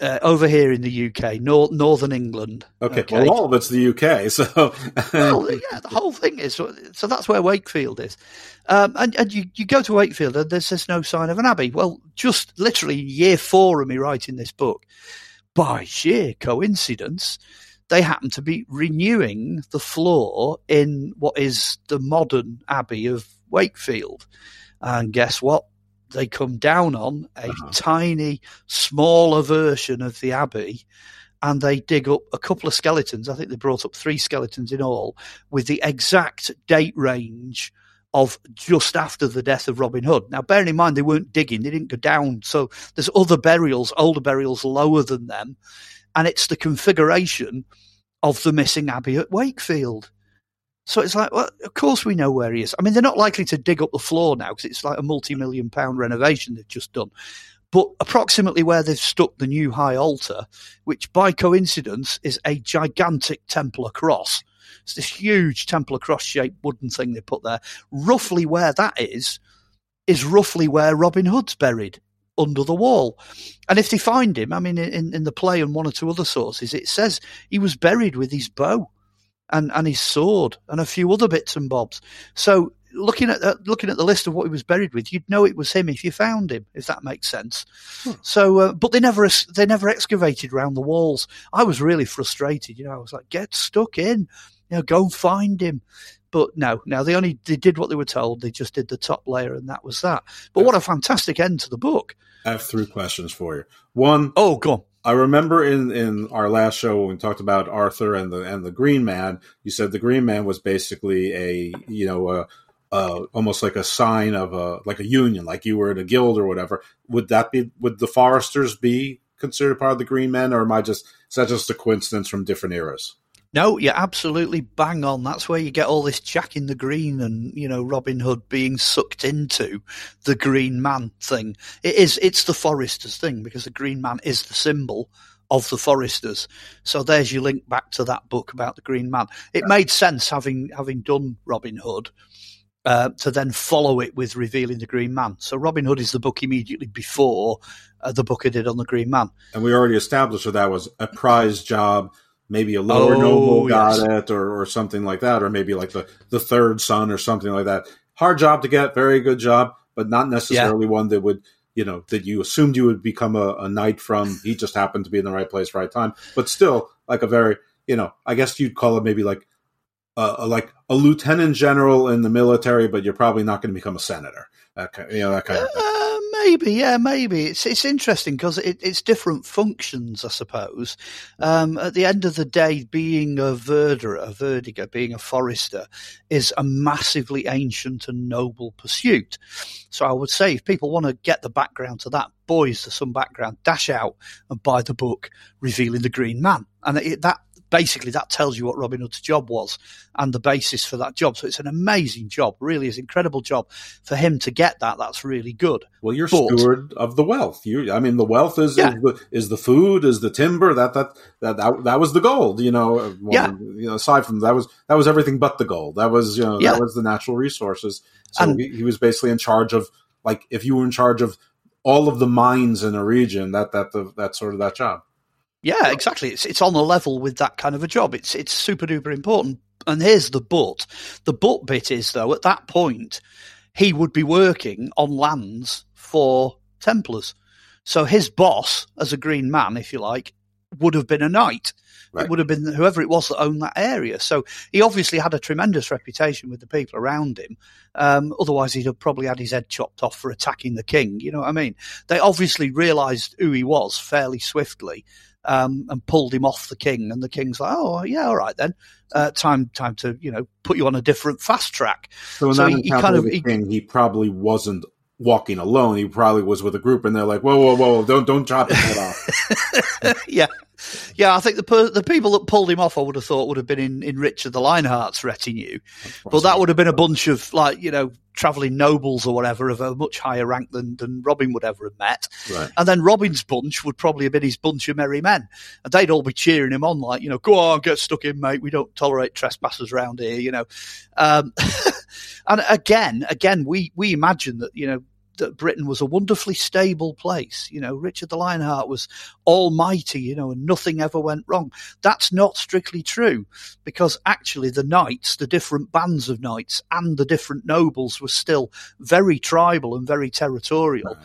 Uh, over here in the UK, nor- Northern England. Okay, well, all of it's the UK, <laughs> so well, yeah, the whole thing is so. That's where Wakefield is, um, and, and you, you go to Wakefield and there's just no sign of an abbey. Well, just literally year four of me writing this book, by sheer coincidence, they happen to be renewing the floor in what is the modern abbey of Wakefield, and guess what? they come down on a uh-huh. tiny, smaller version of the abbey and they dig up a couple of skeletons. I think they brought up three skeletons in all with the exact date range of just after the death of Robin Hood. Now, bearing in mind, they weren't digging, they didn't go down. So there's other burials, older burials lower than them. And it's the configuration of the missing abbey at Wakefield. So it's like, well, of course we know where he is. I mean, they're not likely to dig up the floor now because it's like a multi-million pound renovation they've just done. But approximately where they've stuck the new high altar, which by coincidence is a gigantic Templar cross. It's this huge Templar cross shaped wooden thing they put there. Roughly where that is, is roughly where Robin Hood's buried under the wall. And if they find him, I mean, in, in the play and one or two other sources, it says he was buried with his bow and, and his sword and a few other bits and bobs. So looking at uh, looking at the list of what he was buried with, you'd know it was him if you found him, if that makes sense. Hmm. So, uh, but they never they never excavated around the walls. I was really frustrated. You know, I was like, get stuck in, you know, go and find him. But no, now they only they did what they were told. They just did the top layer, and that was that. But what a fantastic end to the book! I have three questions for you. One, oh, go on. I remember in, in our last show when we talked about Arthur and the and the Green Man, you said the Green Man was basically a you know a, a, almost like a sign of a like a union, like you were in a guild or whatever. Would that be would the Foresters be considered part of the Green Men, or am I just is that just a coincidence from different eras? No, you're absolutely bang on. That's where you get all this Jack in the Green and, you know, Robin Hood being sucked into the Green Man thing. It is, it's the Foresters thing because the Green Man is the symbol of the Foresters. So there's your link back to that book about the Green Man. It made sense having, having done Robin Hood. Uh, to then follow it with revealing the Green Man. So Robin Hood is the book immediately before uh, the book I did on the Green Man. And we already established that that was a prize job maybe a lower oh, noble got it or, or something like that, or maybe like the, the third son or something like that. Hard job to get, very good job, but not necessarily yeah. one that would, you know, that you assumed you would become a, a, knight from. He just happened to be in the right place, right time, but still like a very, you know, I guess you'd call it maybe like, uh, like a lieutenant general in the military, but you're probably not going to become a senator. That kind, you know, that kind of thing. Maybe, yeah, maybe. It's it's interesting because it, it's different functions, I suppose. Um, at the end of the day, being a verderer, a verdiger, being a forester, is a massively ancient and noble pursuit. So I would say if people want to get the background to that, boys, to some background, dash out and buy the book revealing the Green Man, and it, that basically that tells you what Robin Hood's job was and the basis for that job. So it's an amazing job, really is incredible job for him to get that. That's really good. Well, you're but, steward of the wealth. You, I mean, the wealth is, yeah. is, the, is the food, is the timber. That, that that that that was the gold. You know, uh, well, yeah. You know, aside from that was that was everything but the gold. That was you know yeah. that was the natural resources. So and, he, he was basically in charge of like if you were in charge of all of the mines in a region, that that the, that sort of that job. Yeah, exactly. It's it's on a level with that kind of a job. It's it's super duper important. And here's the but. The but bit is though, at that point, he would be working on lands for Templars. So his boss, as a green man, if you like, would have been a knight. Right. It would have been whoever it was that owned that area. So he obviously had a tremendous reputation with the people around him. Um, otherwise, he'd have probably had his head chopped off for attacking the king. You know what I mean? They obviously realised who he was fairly swiftly um, and pulled him off the king. And the king's like, "Oh, yeah, all right then. Uh, time, time to you know put you on a different fast track." So, so he, he kind of he, king, he probably wasn't walking alone. He probably was with a group, and they're like, "Whoa, whoa, whoa! Don't don't chop his head off." <laughs> yeah, yeah. I think the per- the people that pulled him off, I would have thought, would have been in, in Richard the Lionheart's retinue, but that would have been a bunch of like you know traveling nobles or whatever of a much higher rank than than Robin would ever have met. Right. And then Robin's bunch would probably have been his bunch of merry men, and they'd all be cheering him on, like you know, go on, get stuck in, mate. We don't tolerate trespassers around here, you know. Um, <laughs> and again, again, we we imagine that you know that Britain was a wonderfully stable place. You know, Richard the Lionheart was almighty, you know, and nothing ever went wrong. That's not strictly true because actually the knights, the different bands of knights and the different nobles were still very tribal and very territorial.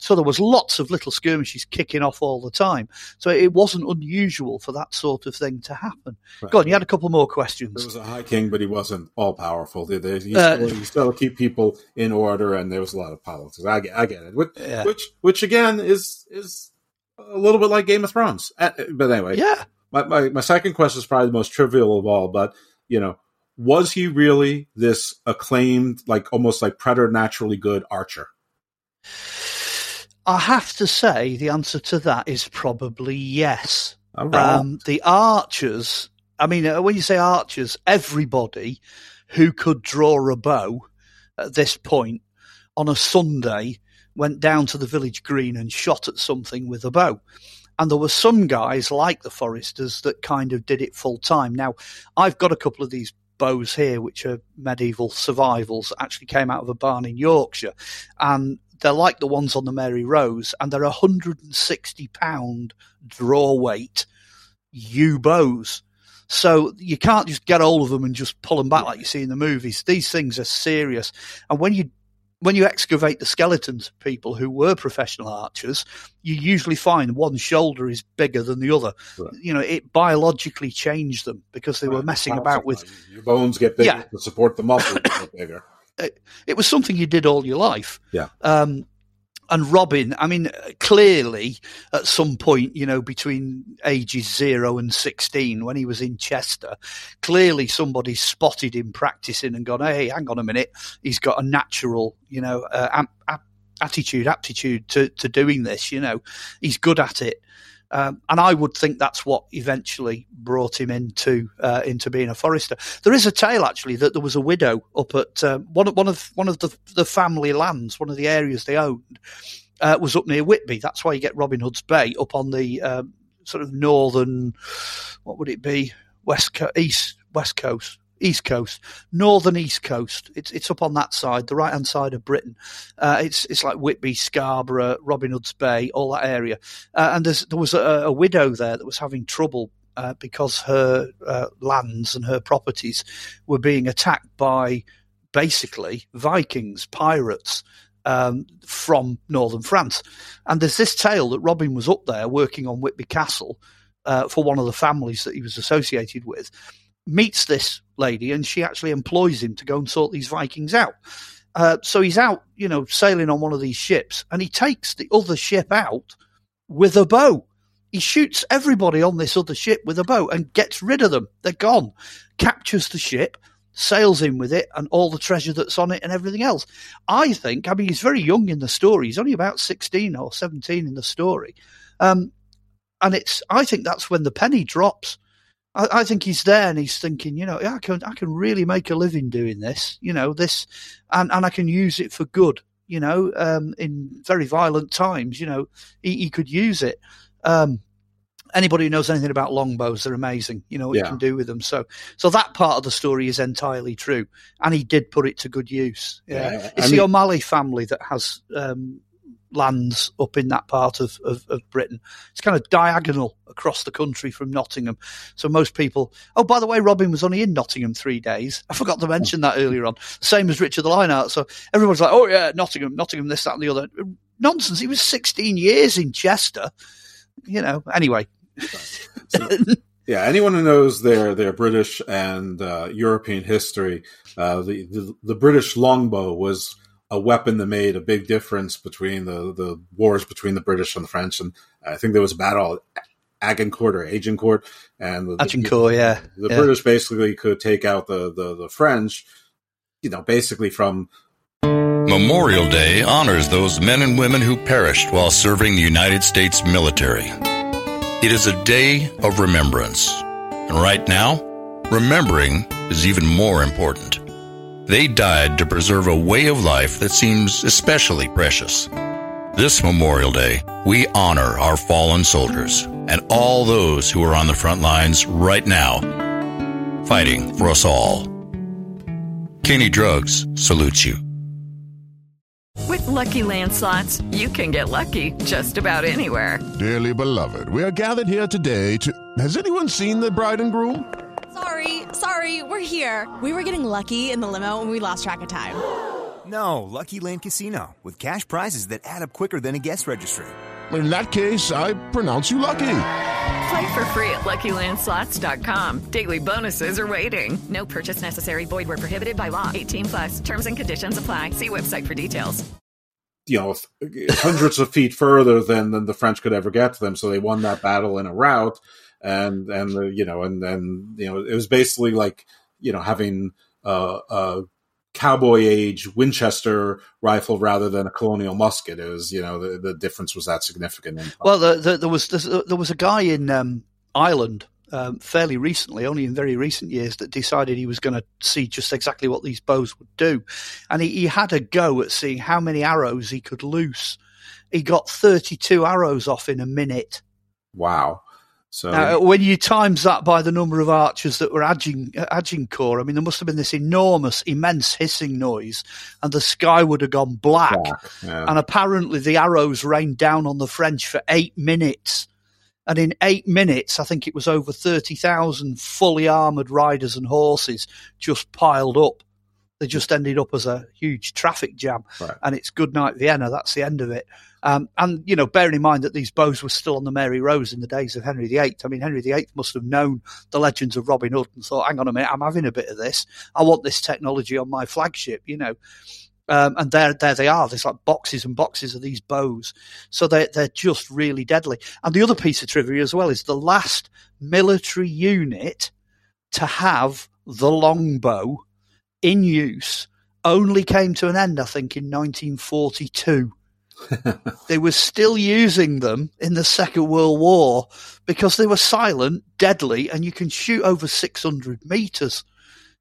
So there was lots of little skirmishes kicking off all the time. So it wasn't unusual for that sort of thing to happen. Right. Go on, you had a couple more questions. There was a high king, but he wasn't all powerful. There- there- He Uh, still, he still keep people in order, and there was a lot of politics. I get, I get it. Which, Yeah. which, which again is is a little bit like Game of Thrones. Uh, But anyway, Yeah. My, my my second question is probably the most trivial of all, but you know, was he really this acclaimed, like almost like preternaturally good archer? I have to say the answer to that is probably yes. Right. Um, the archers, I mean, uh, when you say archers, everybody who could draw a bow at this point on a Sunday went down to the village green and shot at something with a bow. And there were some guys like the Foresters that kind of did it full time. Now, I've got a couple of these bows here, which are medieval survivals actually came out of a barn in Yorkshire. And they're like the ones on the Mary Rose, and they're 160 pound draw weight yew bows. So you can't just get hold of them and just pull them back like you see in the movies. These things are serious. And when you when you excavate the skeletons of people who were professional archers, you usually find one shoulder is bigger than the other. You know, it biologically changed them because they were messing about with Your bones get bigger Yeah. to support the muscles bigger. It, it was something you did all your life. Yeah. Um, and Robin, I mean, clearly at some point, you know, between ages zero and 16, when he was in Chester, clearly somebody spotted him practicing and gone, Hey, hang on a minute. He's got a natural, you know, uh, ap- attitude, aptitude to, to doing this, you know, he's good at it. Um, and I would think that's what eventually brought him into uh, into being a forester. There is a tale actually that there was a widow up at uh, one of one of one of the the family lands, one of the areas they owned, uh, was up near Whitby. That's why you get Robin Hood's Bay up on the um, sort of northern, what would it be, west co- east west coast. East coast, northern east coast. It's it's up on that side, the right hand side of Britain. Uh, it's it's like Whitby, Scarborough, Robin Hood's Bay, all that area. Uh, and there was a, a widow there that was having trouble uh, because her uh, lands and her properties were being attacked by basically Vikings, pirates um, from northern France. And there's this tale that Robin was up there working on Whitby Castle uh, for one of the families that he was associated with, meets this lady, and she actually employs him to go and sort these Vikings out. Uh, so he's out, you know, sailing on one of these ships, and he takes the other ship out with a bow. He shoots everybody on this other ship with a bow and gets rid of them. They're gone. Captures the ship, sails in with it and all the treasure that's on it and everything else. I think, I mean, he's very young in the story. He's only about 16 or 17 in the story. Um, and it's, I think that's when the penny drops. I, I think he's there and he's thinking, you know, yeah, I can, I can really make a living doing this, you know, this, and, and I can use it for good, you know, um, in very violent times, you know, he, he could use it. Um, anybody who knows anything about longbows, they're amazing. You know what Yeah. you can do with them. So, so that part of the story is entirely true, and he did put it to good use. Yeah, Yeah, it's I the O'Malley family that has um, lands up in that part of, of, of Britain. It's kind of diagonal across the country from Nottingham. So most people. Oh, by the way, Robin was only in Nottingham three days. I forgot to mention that earlier on. Same as Richard the Lionheart. So everyone's like, "Oh yeah, Nottingham, Nottingham, this, that, and the other." Nonsense. He was 16 years in Chester. You know. Anyway. <laughs> Yeah, anyone who knows their their British and uh, European history, uh, the, the the British longbow was a weapon that made a big difference between the the wars between the British and the French, and I think there was a battle at Agincourt or Agincourt, and the, the- Agincourt, yeah. the Yeah. British basically could take out the, the the French, you know, basically from Memorial Day honors those men and women who perished while serving the United States military. It is a day of remembrance. And right now, remembering is even more important. They died to preserve a way of life that seems especially precious. This Memorial Day, we honor our fallen soldiers and all those who are on the front lines right now, fighting for us all. Kinney Drugs salutes you. With Lucky Land slots, you can get lucky just about anywhere. Dearly beloved, we are gathered here today to. Has anyone seen the bride and groom? Sorry, sorry, we're here. We were getting lucky in the limo and we lost track of time. No, Lucky Land Casino, with cash prizes that add up quicker than a guest registry. In that case, I pronounce you lucky. Play for free at LuckyLandSlots.com. Daily bonuses are waiting. No purchase necessary. Void where prohibited by law. 18 plus. Terms and conditions apply. See website for details. You know, hundreds of feet further than, than the French could ever get to them. So they won that battle in a rout, and and the, you know, and then you know, it was basically like you know having uh, a cowboy age Winchester rifle rather than a colonial musket. It was, you know, the, the difference was that significant. Well, the, the, there was there was a guy in um, Ireland um, fairly recently, only in very recent years, that decided he was going to see just exactly what these bows would do, and he, he had a go at seeing how many arrows he could loose. He got thirty-two arrows off in a minute. Wow. So now, uh, when you times that by the number of archers that were Agin, uh, Agincourt, I mean, there must have been this enormous, immense hissing noise, and the sky would have gone black. black yeah. And apparently, the arrows rained down on the French for eight minutes. And in eight minutes, I think it was over 30,000 fully armoured riders and horses just piled up. They just ended up as a huge traffic jam. Right. And it's good night Vienna. That's the end of it. Um, and, you know, bearing in mind that these bows were still on the Mary Rose in the days of Henry VIII. I mean, Henry VIII must have known the legends of Robin Hood and thought, hang on a minute, I'm having a bit of this. I want this technology on my flagship, you know. Um, and there, there they are. There's like boxes and boxes of these bows. So they're, they're just really deadly. And the other piece of trivia as well is the last military unit to have the longbow in use only came to an end, I think, in 1942. <laughs> they were still using them in the Second World War because they were silent, deadly, and you can shoot over 600 meters.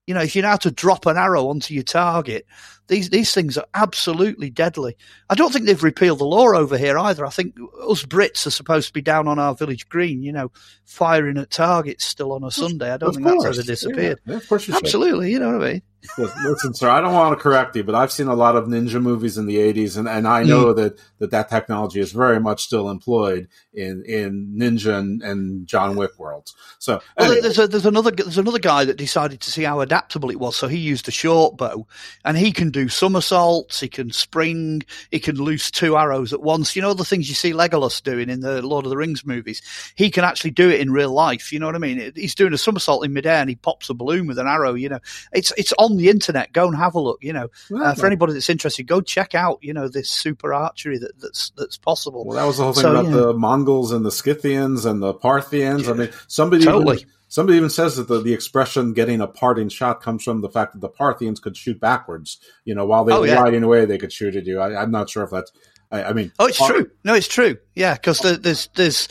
You know, if you know how to drop an arrow onto your target, these these things are absolutely deadly. I don't think they've repealed the law over here either. I think us Brits are supposed to be down on our village green, you know, firing at targets still on a Sunday. I don't Of think course. that's ever disappeared. Yeah, yeah, of course you should. Absolutely, you know what I mean? Listen, sir, I don't want to correct you, but I've seen a lot of ninja movies in the '80s, and, and I know hmm. that, that that technology is very much still employed in in ninja and, and John Wick worlds. So, Well, there's, a, there's another there's another guy that decided to see how adaptable it was. So he used a short bow, and he can do somersaults, he can spring, he can loose two arrows at once. You know the things you see Legolas doing in the Lord of the Rings movies. He can actually do it in real life. You know what I mean? He's doing a somersault in midair, and he pops a balloon with an arrow. You know, it's it's on the internet. Go and have a look. You know, uh, for anybody that's interested, go check out you know this super archery that, that's that's possible. Well, that was the whole thing So, about know, the Mongols and the Scythians and the Parthians. I mean, somebody Totally. even, somebody even says that the, the expression "getting a parting shot" comes from the fact that the Parthians could shoot backwards. You know, while they Oh, were yeah. riding away, they could shoot at you. I, I'm not sure if that's. I, I mean, Oh, it's Par- true. No, it's true. Yeah, because there, there's there's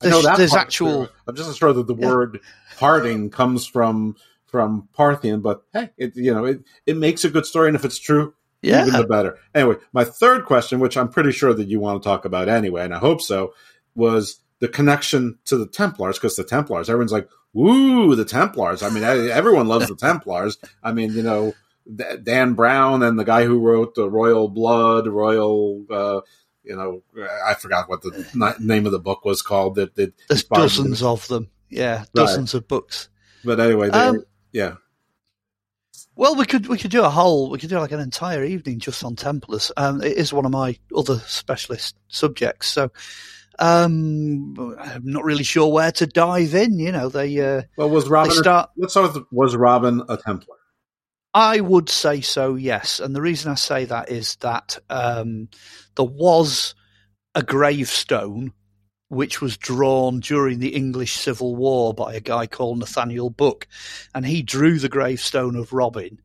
there's, that there's actual. I'm just not sure that the word "parting" comes from from Parthian, but hey, it you know it it makes a good story, and if it's true, Yeah. even the better. Anyway, my third question, which I'm pretty sure that you want to talk about anyway, and I hope so, was the connection to the Templars because the Templars, everyone's like, "Woo, the Templars!" I mean, everyone loves the <laughs> Templars. I mean, you know. Dan Brown and the guy who wrote the Royal Blood, Royal, uh, you know, I forgot what the name of the book was called. That, that There's dozens of them. Yeah, Right. dozens of books. But anyway, they, Um, yeah. Well, we could we could do a whole we could do like an entire evening just on Templars. Um, it is one of my other specialist subjects, so um, I'm not really sure where to dive in. You know, they uh, Well, was Robin? start. let's start with was Robin a Templar? I would say so, yes. And the reason I say that is that um, there was a gravestone which was drawn during the English Civil War by a guy called Nathaniel Buck, and he drew the gravestone of Robin.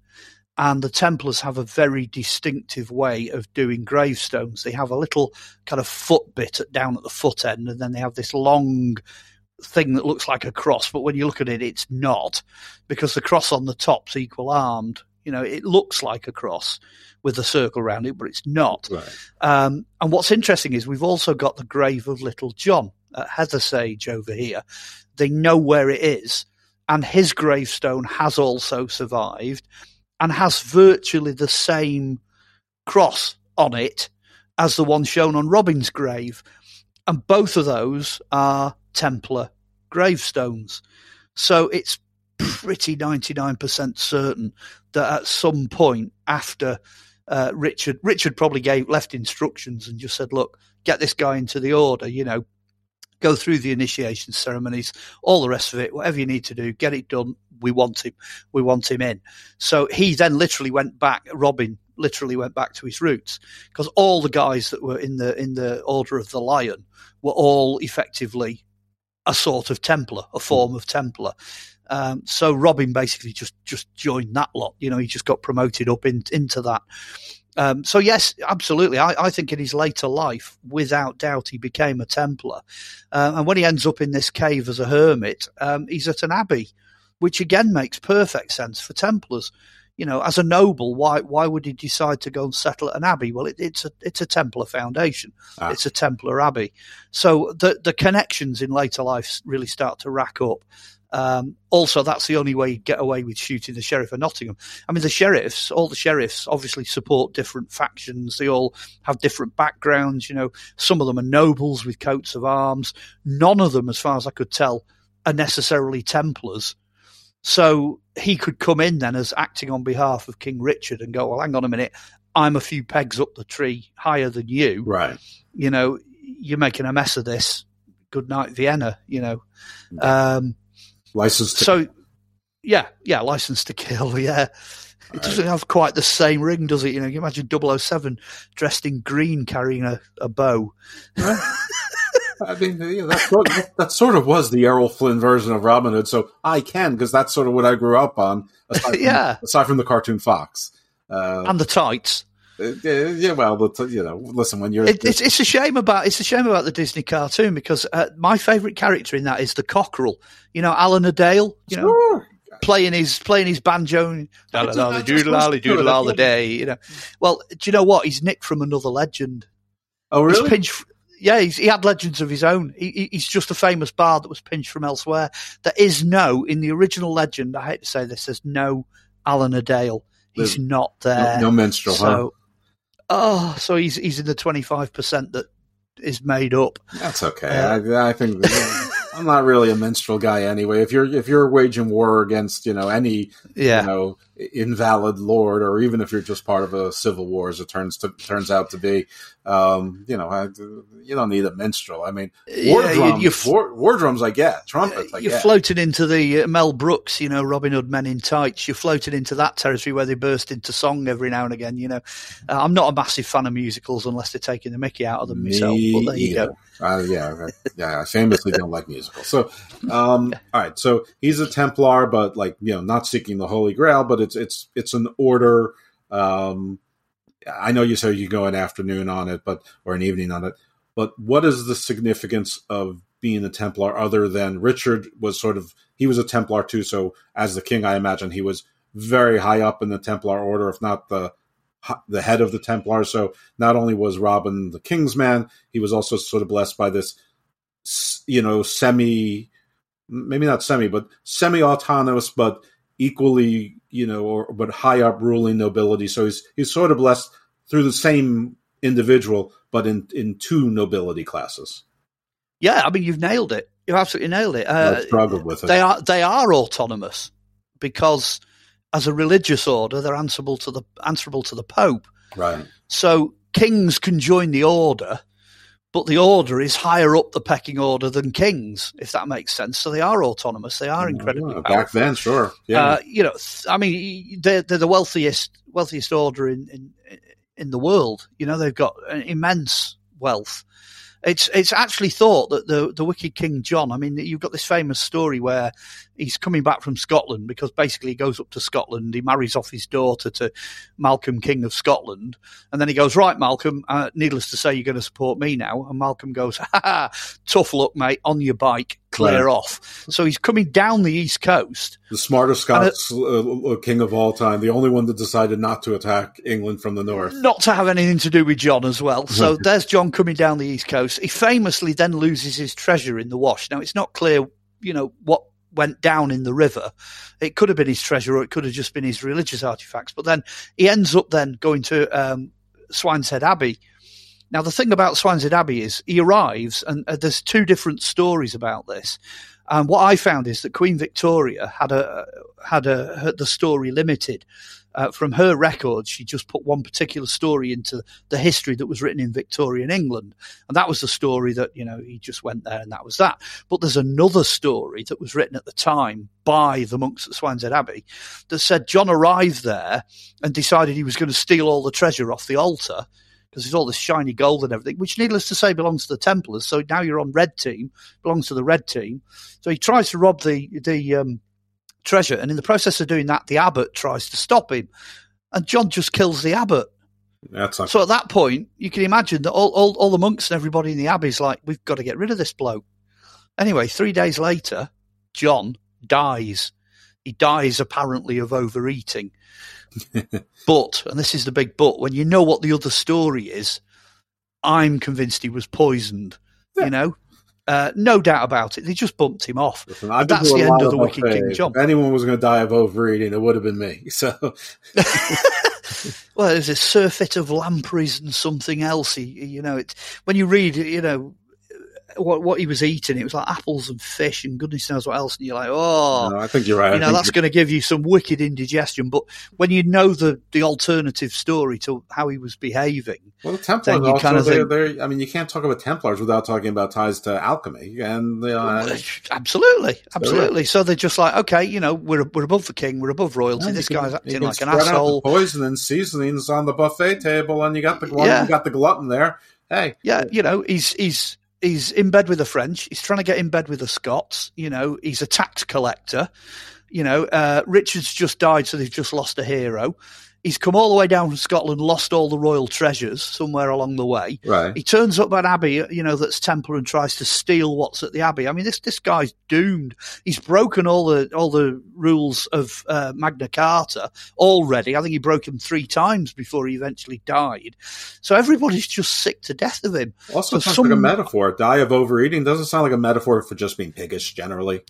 and the Templars have a very distinctive way of doing gravestones. They have a little kind of foot bit at, down at the foot end, and then they have this long thing that looks like a cross, but when you look at it, it's not because the cross on the top's equal armed. You know, it looks like a cross with a circle around it, but it's not. Right. Um, and what's interesting is we've also got the grave of Little John at Hathersage over here. They know where it is, and his gravestone has also survived and has virtually the same cross on it as the one shown on Robin's grave. And both of those are Templar gravestones. So it's pretty 99% certain that at some point after uh, Richard, Richard probably gave left instructions and just said, look, get this guy into the order, you know, go through the initiation ceremonies, all the rest of it, whatever you need to do, get it done. We want him. We want him in. So he then literally went back. Robin literally went back to his roots because all the guys that were in the in the Order of the Lion were all effectively a sort of Templar, a form of Templar. Um, so Robin basically just just joined that lot. You know, he just got promoted up in, into that. Um, so yes, absolutely. I, I, think in his later life, without doubt, he became a Templar. Uh, and when he ends up in this cave as a hermit, um, he's at an abbey, which again makes perfect sense for Templars. You know, as a noble, why why would he decide to go and settle at an abbey? Well, it, it's a it's a Templar foundation. Ah. It's a Templar abbey. So the the connections in later life really start to rack up. Um, also, that's the only way you get away with shooting the sheriff of Nottingham. I mean, the sheriffs, all the sheriffs obviously support different factions. They all have different backgrounds. You know, some of them are nobles with coats of arms. None of them, as far as I could tell, are necessarily Templars. So he could come in then as acting on behalf of King Richard and go, well, hang on a minute. I'm a few pegs up the tree higher than you. Right. You know, you're making a mess of this. Good night, Vienna, you know. Um, License to so, yeah, yeah, license to kill. <laughs> Yeah, it doesn't have quite the same ring, does it? You know, you imagine 007 dressed in green, carrying a, a bow. <laughs> I mean, you know, that, sort of, that sort of was the Errol Flynn version of Robin Hood, so I can because that's sort of what I grew up on. Aside <laughs> from, Yeah. Aside from the cartoon Fox. Uh, and the tights. uh, yeah, well, but, you know, listen, when you're It, it's, it's a shame about it's a shame about the Disney cartoon because uh, my favourite character in that is the cockerel. You know, Alan Adale. You know, playing his playing his banjo. and I just- I Doodle just doodle listened doodle all the day. You know. Well, do you know what? He's nicked from another legend. Oh, He's really? pinched. Yeah, he's, he had legends of his own. He, he- he's just a famous bard that was pinched from elsewhere. There is no in the original legend. I hate to say this. There's no Alan Adale. He's There's not there. no minstrel, huh? So, oh, so he's he's in the twenty five percent that is made up. That's okay. Uh, I, I think <laughs> I'm not really a minstrel guy anyway. If you're if you're waging war against you know any Yeah. you know invalid lord, or even if you're just part of a civil war, as it turns to turns out to be, um, you know, I, you don't need a minstrel. I mean, war Yeah, drums, you war, war drums, I get trumpets, I You're get. floating into the uh, Mel Brooks, you know, Robin Hood Men in Tights. You're floating into that territory where they burst into song every now and again. You know, uh, I'm not a massive fan of musicals unless they're taking the Mickey out of them myself. But there you either. go. Uh, yeah, yeah. I famously don't like musicals. So, um, <laughs> all right. So he's a Templar, but like you know, not seeking the Holy Grail, but it's it's it's an order. Um, I know you say you go an afternoon on it, but or an evening on it. But what is the significance of being a Templar other than Richard was sort of he was a Templar too. So as the king, I imagine he was very high up in the Templar order, if not the the head of the Templars. So not only was Robin the king's man, he was also sort of blessed by this, you know, semi, maybe not semi, but semi-autonomous, but equally, you know, or but high up ruling nobility. So he's he's sort of blessed through the same individual, but in in two nobility classes. Yeah, I mean, you've nailed it. You've absolutely nailed it. Uh, struggled with it. They are they are autonomous because as a religious order, they're answerable to the answerable to the Pope. Right. So kings can join the order, but the order is higher up the pecking order than kings, if that makes sense. So they are autonomous. They are incredibly Yeah, powerful. back then, sure. Yeah. Uh, you know, th- I mean, they're, they're the wealthiest wealthiest order in, in in the world. You know, they've got an immense wealth. It's it's actually thought that the the wicked King John. I mean, you've got this famous story where he's coming back from Scotland because basically he goes up to Scotland, he marries off his daughter to Malcolm, King of Scotland, and then he goes, "Right, Malcolm. Uh, needless to say, you're going to support me now." And Malcolm goes, "Ha ha, tough luck, mate. On your bike, clear Right. off." So he's coming down the east coast. The smartest Scots uh, uh, king of all time, the only one that decided not to attack England from the north. not to have anything to do with John as well. So there's John coming down the east coast. He famously then loses his treasure in the wash. Now it's not clear, you know, what went down in the river. It could have been his treasure, or it could have just been his religious artifacts. But then he ends up then going to um, Swineshead Abbey. Now the thing about Swineshead Abbey is he arrives, and uh, there's two different stories about this. And what I found is that Queen Victoria had a had a had the story limited. Uh, from her records, she just put one particular story into the history that was written in Victorian England, and that was the story that you know he just went there and that was that. But there's another story that was written at the time by the monks at Swineshead Abbey that said John arrived there and decided he was going to steal all the treasure off the altar because there's all this shiny gold and everything, which needless to say belongs to the Templars. So now you're on red team, belongs to the red team. So he tries to rob the the um, treasure, and in the process of doing that, the abbot tries to stop him, and John just kills the abbot. That's So at that point, you can imagine that all, all, all the monks and everybody in the abbey's like, we've got to get rid of this bloke. Anyway, three days later, John dies. He dies apparently of overeating. <laughs> but, and this is the big but, when you know what the other story is, I'm convinced he was poisoned. You know? Uh, no doubt about it. They just bumped him off. Listen, I've And been that's the end of the Wicked King. John. If anyone was going to die of overeating, it would have been me. So <laughs> well, there's a surfeit of lampreys and something else. You know, it, when you read, you know, what what he was eating, it was like apples and fish and goodness knows what else, and you're like, oh, No, I think you're right. You know, that's going to give you some wicked indigestion. But when you know the the alternative story to how he was behaving, Well, the Templars also, kind of they're, think, they're, I mean, you can't talk about Templars without talking about ties to alchemy. And uh, absolutely, absolutely. So they're just like, okay, you know, we're we're above the king, we're above royalty. Yeah, this can- guy's acting like an spread out the asshole. poison and seasonings on the buffet table, and you got the glutton, Yeah. you got the glutton there. Hey, Yeah, you know, he's he's he's in bed with the French. He's trying to get in bed with the Scots. You know, he's a tax collector. You know, uh, Richard's just died, so they've just lost a hero. He's come all the way down from Scotland, lost all the royal treasures somewhere along the way. Right. He turns up at Abbey, you know, that's Templar and tries to steal what's at the Abbey. I mean, this this guy's doomed. He's broken all the all the rules of uh, Magna Carta already. I think he broke them three times before he eventually died. So everybody's just sick to death of him. also So sounds some- like a metaphor. Die of overeating doesn't sound like a metaphor for just being piggish generally.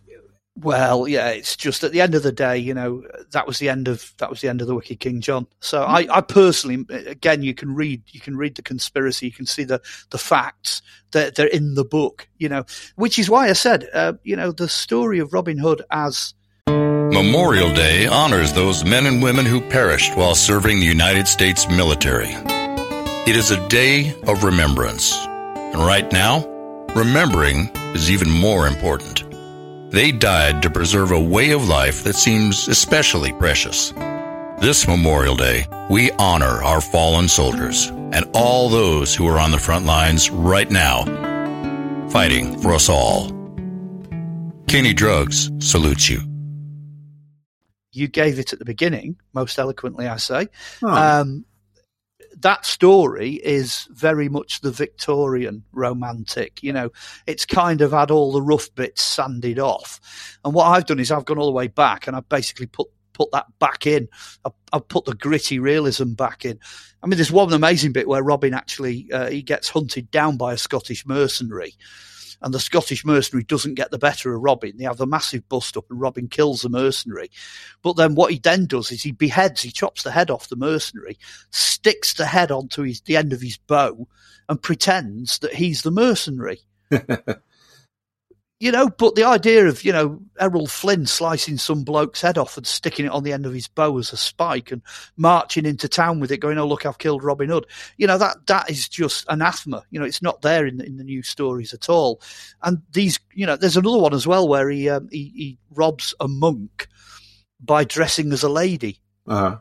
Well, yeah, it's just at the end of the day, you know, that was the end of that was the end of the Wicked King John. So I, I personally, again, you can read you can read the conspiracy, you can see the the facts that they're in the book, you know, which is why I said, uh, you know, the story of Robin Hood as Memorial Day honors those men and women who perished while serving the United States military. It is a day of remembrance. And right now, remembering is even more important. They died to preserve a way of life that seems especially precious. This Memorial Day, we honor our fallen soldiers and all those who are on the front lines right now, fighting for us all. Kinney Drugs salutes you. you gave it at the beginning, most eloquently, I say. Oh. Um, that story is very much the Victorian romantic. You know, it's kind of had all the rough bits sanded off. And what I've done is I've gone all the way back and I've basically put put that back in. I've, I've put the gritty realism back in. I mean, there's one amazing bit where Robin actually uh, he gets hunted down by a Scottish mercenary. And the Scottish mercenary doesn't get the better of Robin. They have a massive bust up, and Robin kills the mercenary. But then what he then does is he beheads, he chops the head off the mercenary, sticks the head onto his, the end of his bow, and pretends that he's the mercenary. <laughs> You know, but the idea of, you know, Errol Flynn slicing some bloke's head off and sticking it on the end of his bow as a spike and marching into town with it, going, Oh, look, I've killed Robin Hood. You know, that that is just anathema. You know, it's not there in the, in the news stories at all. And these, you know, there's another one as well where he um, he, he robs a monk by dressing as a lady. Uh-huh.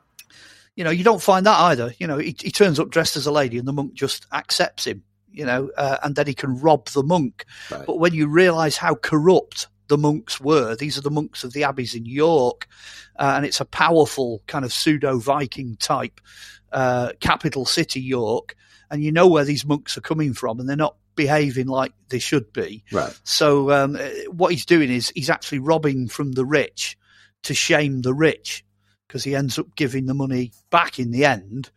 You know, you don't find that either. You know, he, he turns up dressed as a lady and the monk just accepts him. You know, uh, and then he can rob the monk. But when you realise how corrupt the monks were, these are the monks of the abbeys in York, uh, and it's a powerful kind of pseudo Viking type uh, capital city, York, and you know where these monks are coming from, and they're not behaving like they should be. Right. So um, uh, what he's doing is he's actually robbing from the rich to shame the rich because he ends up giving the money back in the end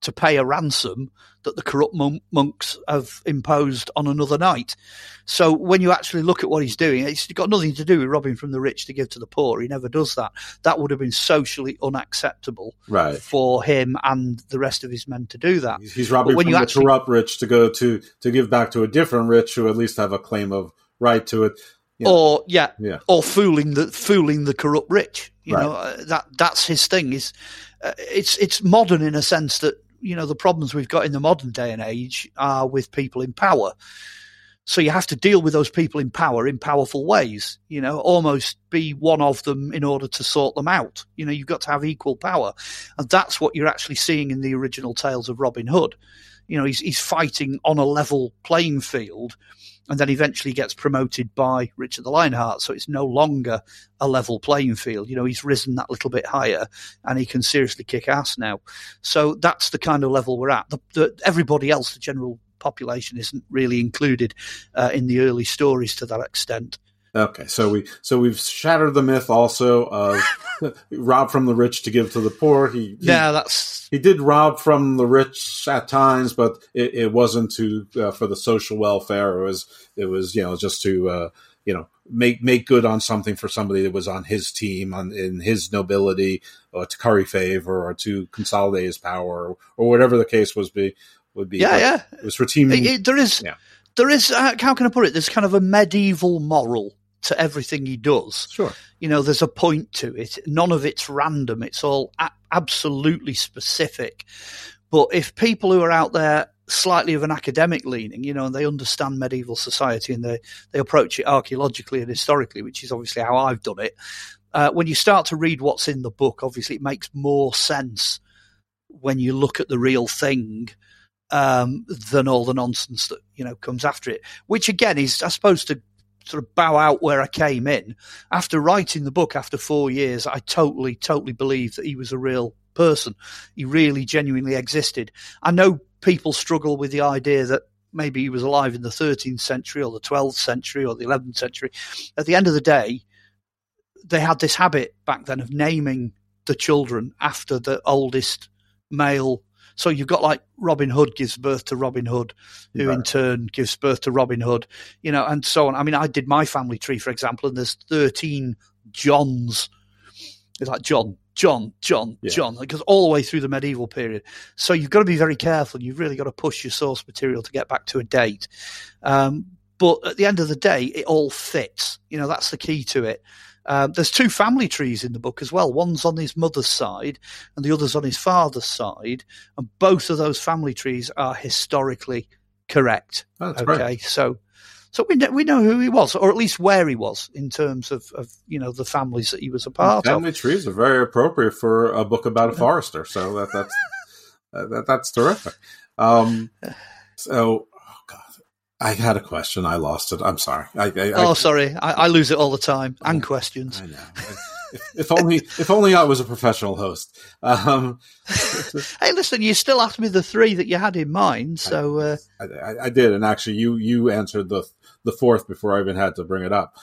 to pay a ransom that the corrupt mon- monks have imposed on another knight. So when you actually look at what he's doing, it's got nothing to do with robbing from the rich to give to the poor. He never does that. That would have been socially unacceptable Right. for him and the rest of his men to do that. He's robbing from the actually corrupt rich to go to to give back to a different rich who at least have a claim of right to it. Know, or yeah, Yeah. or fooling the fooling the corrupt rich. You Right. know uh, that that's his thing. Is uh, it's it's modern in a sense that you know the problems we've got in the modern day and age are with people in power. So you have to deal with those people in power in powerful ways. You know, almost be one of them in order to sort them out. You know, you've got to have equal power, and that's what you're actually seeing in the original tales of Robin Hood. You know, he's he's fighting on a level playing field and then eventually gets promoted by Richard the Lionheart. So it's no longer a level playing field. You know, he's risen that little bit higher and he can seriously kick ass now. So that's the kind of level we're at. The, the, everybody else, the general population, isn't really included uh, in the early stories to that extent. Okay, so we so we've shattered the myth also of <laughs> rob from the rich to give to the poor. He, he Yeah, that's he did rob from the rich at times, but it, it wasn't to uh, for the social welfare. It was it was you know just to uh, you know make make good on something for somebody that was on his team on in his nobility or to curry favor or to consolidate his power or, or whatever the case was be would be. Yeah, But yeah. It was for team. It- it- there is, Yeah. there is. Uh, how can I put it? There's kind of a medieval moral to everything he does. Sure. You know, there's a point to it. None of it's random. It's all a- absolutely specific. But if people who are out there slightly of an academic leaning, you know, and they understand medieval society and they, they approach it archaeologically and historically, which is obviously how I've done it, uh, when you start to read what's in the book, obviously it makes more sense when you look at the real thing um, than all the nonsense that you know comes after it. Which again is, I suppose, to sort of bow out where I came in after writing the book after four years. I totally, totally believe that he was a real person. He really, genuinely existed. I know people struggle with the idea that maybe he was alive in the 13th century or the 12th century or the 11th century. At the end of the day, they had this habit back then of naming the children after the oldest male. So you've got like Robin Hood gives birth to Robin Hood, who in turn gives birth to Robin Hood, you know, and so on. I mean, I did my family tree, for example, and there's 13 Johns. It's like John, John, John, Yeah. John. It goes all the way through the medieval period. So you've got to be very careful. You've really got to push your source material to get back to a date. Um, but at the end of the day, it all fits. You know, that's the key to it. Um, there's two family trees in the book as well. One's on his mother's side and the other's on his father's side. And both of those family trees are historically correct. Oh, that's okay. great. So, so we know, we know who he was, or at least where he was in terms of, of you know, the families that he was a part of. Family trees are very appropriate for a book about a forester. So that that's <laughs> that, that's terrific. Um, so, I had a question. I lost it. I'm sorry. I, I, Oh, I, sorry. I, I lose it all the time. And questions. I know. if only if only I was a professional host. Um, <laughs> Hey, listen, you still asked me the three that you had in mind. So, uh, I, I, I did, and actually, you you answered the the fourth before I even had to bring it up.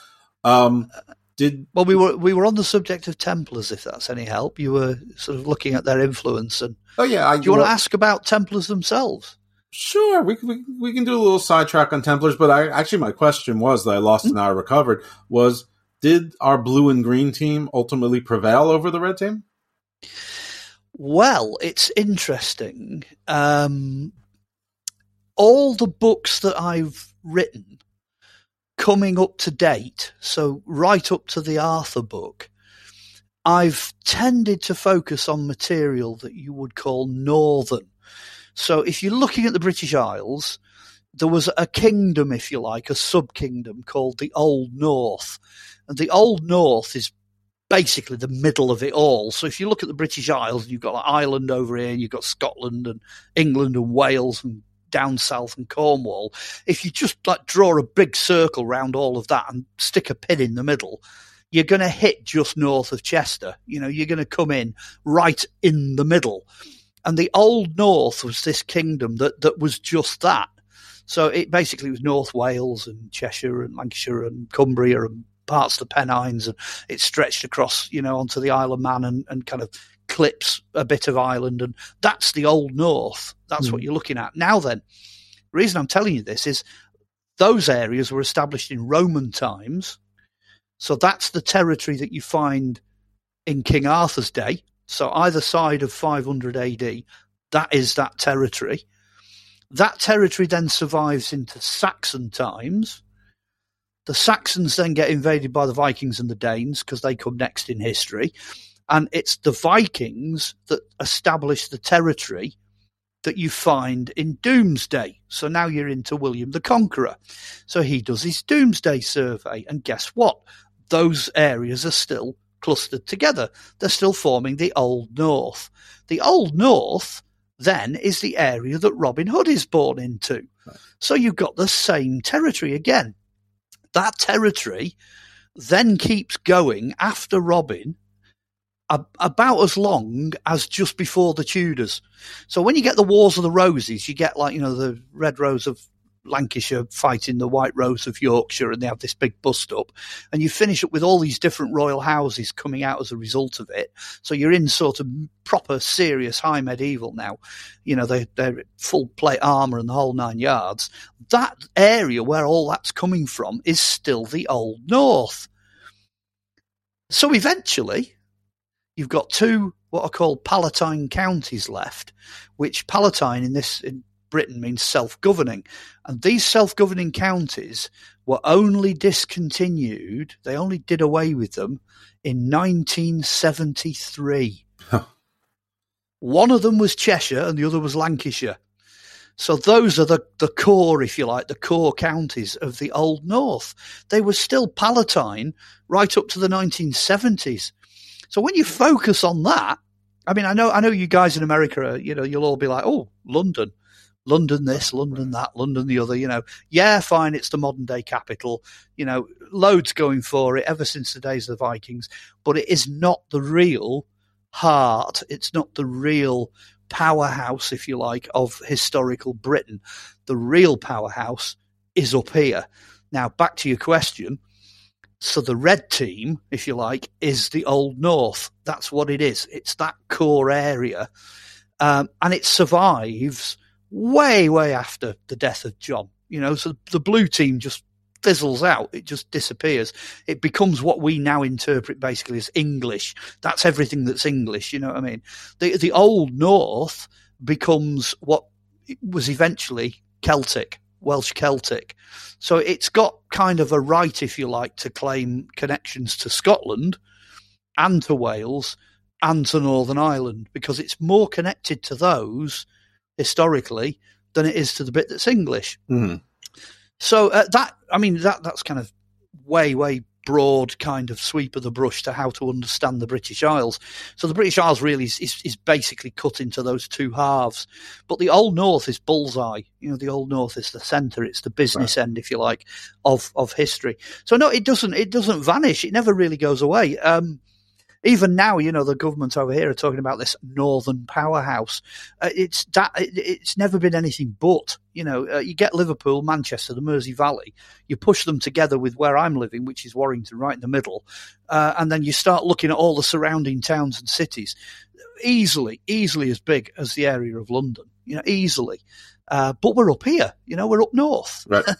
Um, did well, we were we were on the subject of Templars, if that's any help. You were sort of looking at their influence, and oh yeah, I, do you want to ask about Templars themselves? Sure, we, we we can do a little sidetrack on Templars, but I actually my question was that I lost and I recovered was did our blue and green team ultimately prevail over the red team? Well, it's interesting. Um, all the books that I've written coming up to date, so right up to the Arthur book, I've tended to focus on material that you would call northern. So if you're looking at the British Isles, there was a kingdom, if you like, a sub kingdom called the Old North. And the Old North is basically the middle of it all. So if you look at the British Isles, you've got like Ireland over here, and you've got Scotland and England and Wales and down south and Cornwall. If you just like draw a big circle round all of that and stick a pin in the middle, you're going to hit just north of Chester. You know, you're going to come in right in the middle. And the Old North was this kingdom that, that was just that. So it basically was North Wales and Cheshire and Lancashire and Cumbria and parts of the Pennines, and it stretched across, you know, onto the Isle of Man and, and kind of clips a bit of Ireland, and that's the Old North. That's mm. what you're looking at now. Then, the reason I'm telling you this is those areas were established in Roman times, so that's the territory that you find in King Arthur's day. So either side of 500 AD, that is that territory. That territory then survives into Saxon times. The Saxons then get invaded by the Vikings and the Danes because they come next in history. And it's the Vikings that establish the territory that you find in Domesday. So now you're into William the Conqueror. So he does his Domesday survey. And guess what? Those areas are still clustered together. They're still forming the Old North. The Old North then is the area that Robin Hood is born into. Right. So you've got the same territory again. That territory then keeps going after Robin about as long as just before the Tudors. So when you get the Wars of the Roses, you get like, you know, the Red Rose of Lancashire fighting the White Rose of Yorkshire, and they have this big bust up. And you finish up with all these different royal houses coming out as a result of it. So you're in sort of proper, serious high medieval now. You know, they, they're full plate armour and the whole nine yards. That area where all that's coming from is still the Old North. So eventually, you've got two what are called Palatine counties left, which Palatine in this in Britain means self-governing, and these self-governing counties were only discontinued. They only did away with them in 1973. Huh. One of them was Cheshire, and the other was Lancashire. So those are the, the core, if you like, the core counties of the Old North. They were still Palatine right up to the 1970s. So when you focus on that, I mean, I know, I know you guys in America, are, you know, you'll all be like, oh, London, London this, London that, London the other, you know. Yeah, fine, it's the modern day capital, you know, loads going for it ever since the days of the Vikings, but it is not the real heart. It's not the real powerhouse, if you like, of historical Britain. The real powerhouse is up here. Now, back to your question. So the red team, if you like, is the Old North. That's what it is. It's that core area. Um, and it survives way, way after the death of John. You know, so the blue team just fizzles out. It just disappears. It becomes what we now interpret basically as English. That's everything that's English. You know what I mean? The the Old North becomes what was eventually Celtic. Welsh Celtic. So it's got kind of a right, if you like, to claim connections to Scotland and to Wales and to Northern Ireland because it's more connected to those historically than it is to the bit that's English. Mm-hmm. So uh, that, I mean, that that's kind of way, way broad kind of sweep of the brush to how to understand the British Isles. So the British Isles really is, is, is, basically cut into those two halves. But the Old North is bullseye. You know, the Old North is the centre. It's the business right. end, if you like, of of history. So no, it doesn't it doesn't vanish. It never really goes away. Um, even now, you know, the government over here are talking about this northern powerhouse. Uh, it's that it's never been anything but. You know, uh, you get Liverpool, Manchester, the Mersey Valley. You push them together with where I'm living, which is Warrington, right in the middle, uh, and then you start looking at all the surrounding towns and cities. Easily, easily as big as the area of London. You know, easily. Uh, but we're up here. You know, we're up north. Right. <laughs>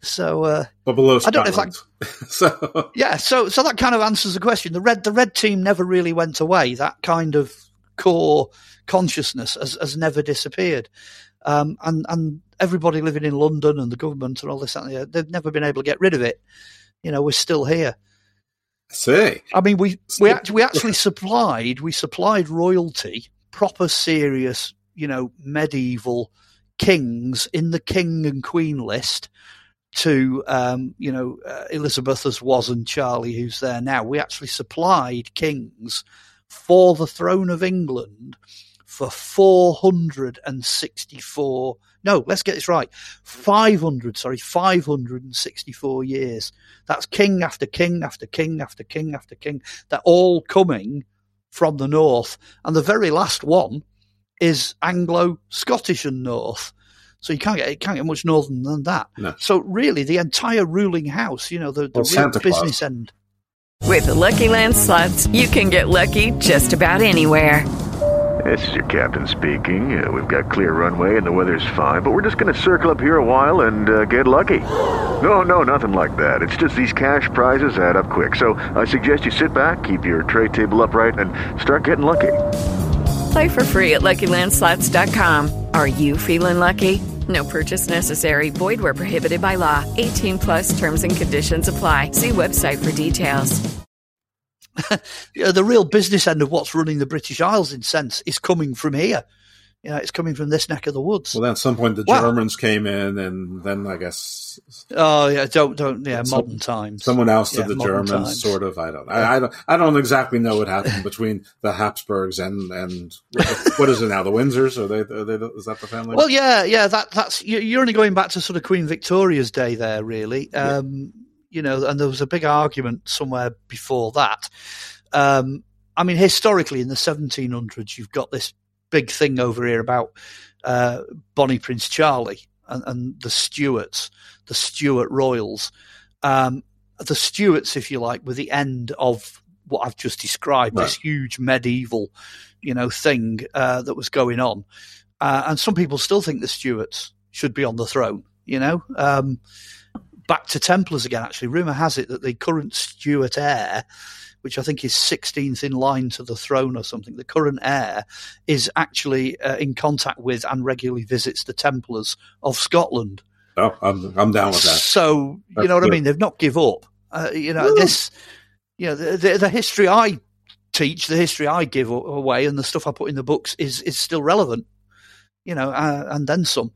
So, uh, but below I don't know if that, <laughs> so yeah, so so that kind of answers the question. The red the red team never really went away. That kind of core consciousness has, has never disappeared. Um, and and everybody living in London and the government and all this, and they've never been able to get rid of it. You know, we're still here. See, I mean, we we actually, we <laughs> actually supplied we supplied royalty, proper, serious, you know, medieval kings in the king and queen list to um, you know uh, Elizabeth as was and Charlie who's there now. We actually supplied kings for the throne of England for 464. No, let's get this right. 500, sorry, 564 years. That's king after king after king after king after king. They're all coming from the north. And the very last one is Anglo Scottish and North. So you can't get it can't get much northern than that. No. So really, the entire ruling house, you know, the, the Well, real Santa business end. With the Lucky Land slots, you can get lucky just about anywhere. This is your captain speaking. Uh, we've got clear runway and the weather's fine, but we're just going to circle up here a while and uh, get lucky. No, no, nothing like that. It's just these cash prizes add up quick. So I suggest you sit back, keep your tray table upright, and start getting lucky. Play for free at LuckyLandSlots.com. Are you feeling lucky? No purchase necessary. Void where prohibited by law. 18 plus terms and conditions apply. See website for details. You <laughs> know, the real business end of what's running the British Isles, in sense, is coming from here. You know, it's coming from this neck of the woods. Well, then at some point the Wow. Germans came in, and then I guess Oh yeah, don't don't yeah, Some- modern times. someone else did Yeah, the Germans, times. sort of. I don't. I, I don't. I don't exactly know what happened between the Habsburgs and and what is it now? The Windsors? Are they? Are they is that the family? Well, yeah, yeah. That that's you- you're only going back to sort of Queen Victoria's day there, really. Um, You know, and there was a big argument somewhere before that. Um, I mean, historically, in the 1700s, you've got this big thing over here about uh, Bonnie Prince Charlie and, and the Stuarts, the Stuart royals. Um, the Stuarts, if you like, were the end of what I've just described. This huge medieval, you know, thing uh, that was going on, uh, and some people still think the Stuarts should be on the throne. You know, um, back to Templars again. Actually, rumor has it that the current Stuart heir, which I think is 16th in line to the throne or something, the current heir is actually uh, in contact with and regularly visits the Templars of Scotland. oh, I'm I'm down with that. So you know what good. I mean? They've not give up. Uh, you know this. You know the, the the history I teach, the history I give away, and the stuff I put in the books is is still relevant. You know, uh, and then some.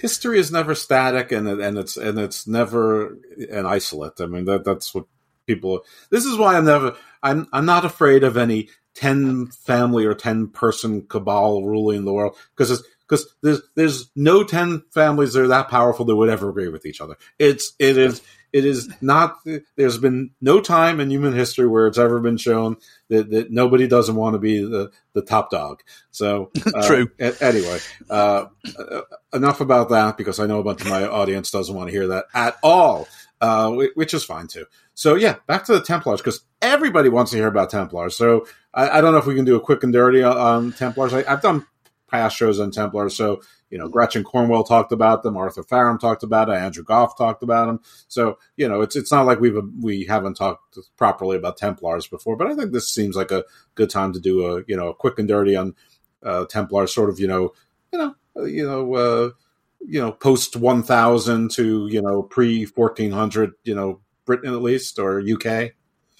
history is never static and and it's and it's never an isolate. I mean that that's what people. This is why I'm never. I'm I'm not afraid of any ten family or ten person cabal ruling the world because because there's there's no ten families that are that powerful that would ever agree with each other. It's it is. It is not. There's been no time in human history where it's ever been shown that, that nobody doesn't want to be the, the top dog. So <laughs> uh, True. anyway, uh, uh, enough about that because I know a bunch of my audience doesn't want to hear that at all, uh, which is fine too. So yeah, back to the Templars because everybody wants to hear about Templars. So I, I don't know if we can do a quick and dirty on, on Templars. I, I've done past shows on Templars, so you know Gretchen Cornwell talked about them, Arthur Farham talked about it, Andrew Gough talked about them. So you know it's it's not like we've we haven't talked properly about Templars before, but I think this seems like a good time to do a you know a quick and dirty on uh, Templars, sort of you know you know uh, you know uh, you know post one thousand to you know pre fourteen hundred you know Britain at least or UK.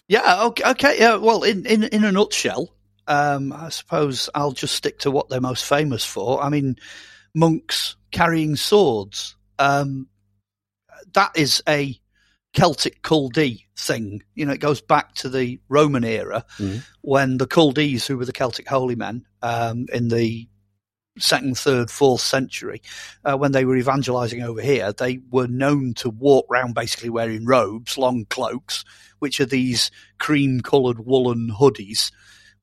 Yeah. Okay. Okay. Yeah. Well, in in in a nutshell, um, I suppose I'll just stick to what they're most famous for. I mean, monks carrying swords. Um, that is a Celtic Culdee thing. You know, it goes back to the Roman era when the Culdees, who were the Celtic holy men um, in the second, third, fourth century, uh, when they were evangelizing over here, they were known to walk around basically wearing robes, long cloaks, which are these cream coloured woolen hoodies.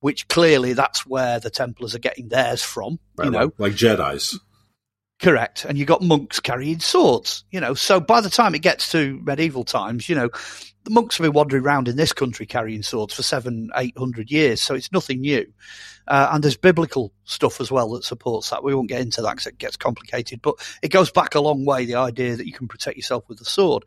Which clearly that's where the Templars are getting theirs from, you know. like, like Jedi's. Correct. And you got monks carrying swords, you know. So by the time it gets to medieval times, you know, the monks have been wandering around in this country carrying swords for seven, eight hundred years. So it's nothing new. Uh, and there's biblical stuff as well that supports that. We won't get into that because it gets complicated, but it goes back a long way. The idea that you can protect yourself with a sword.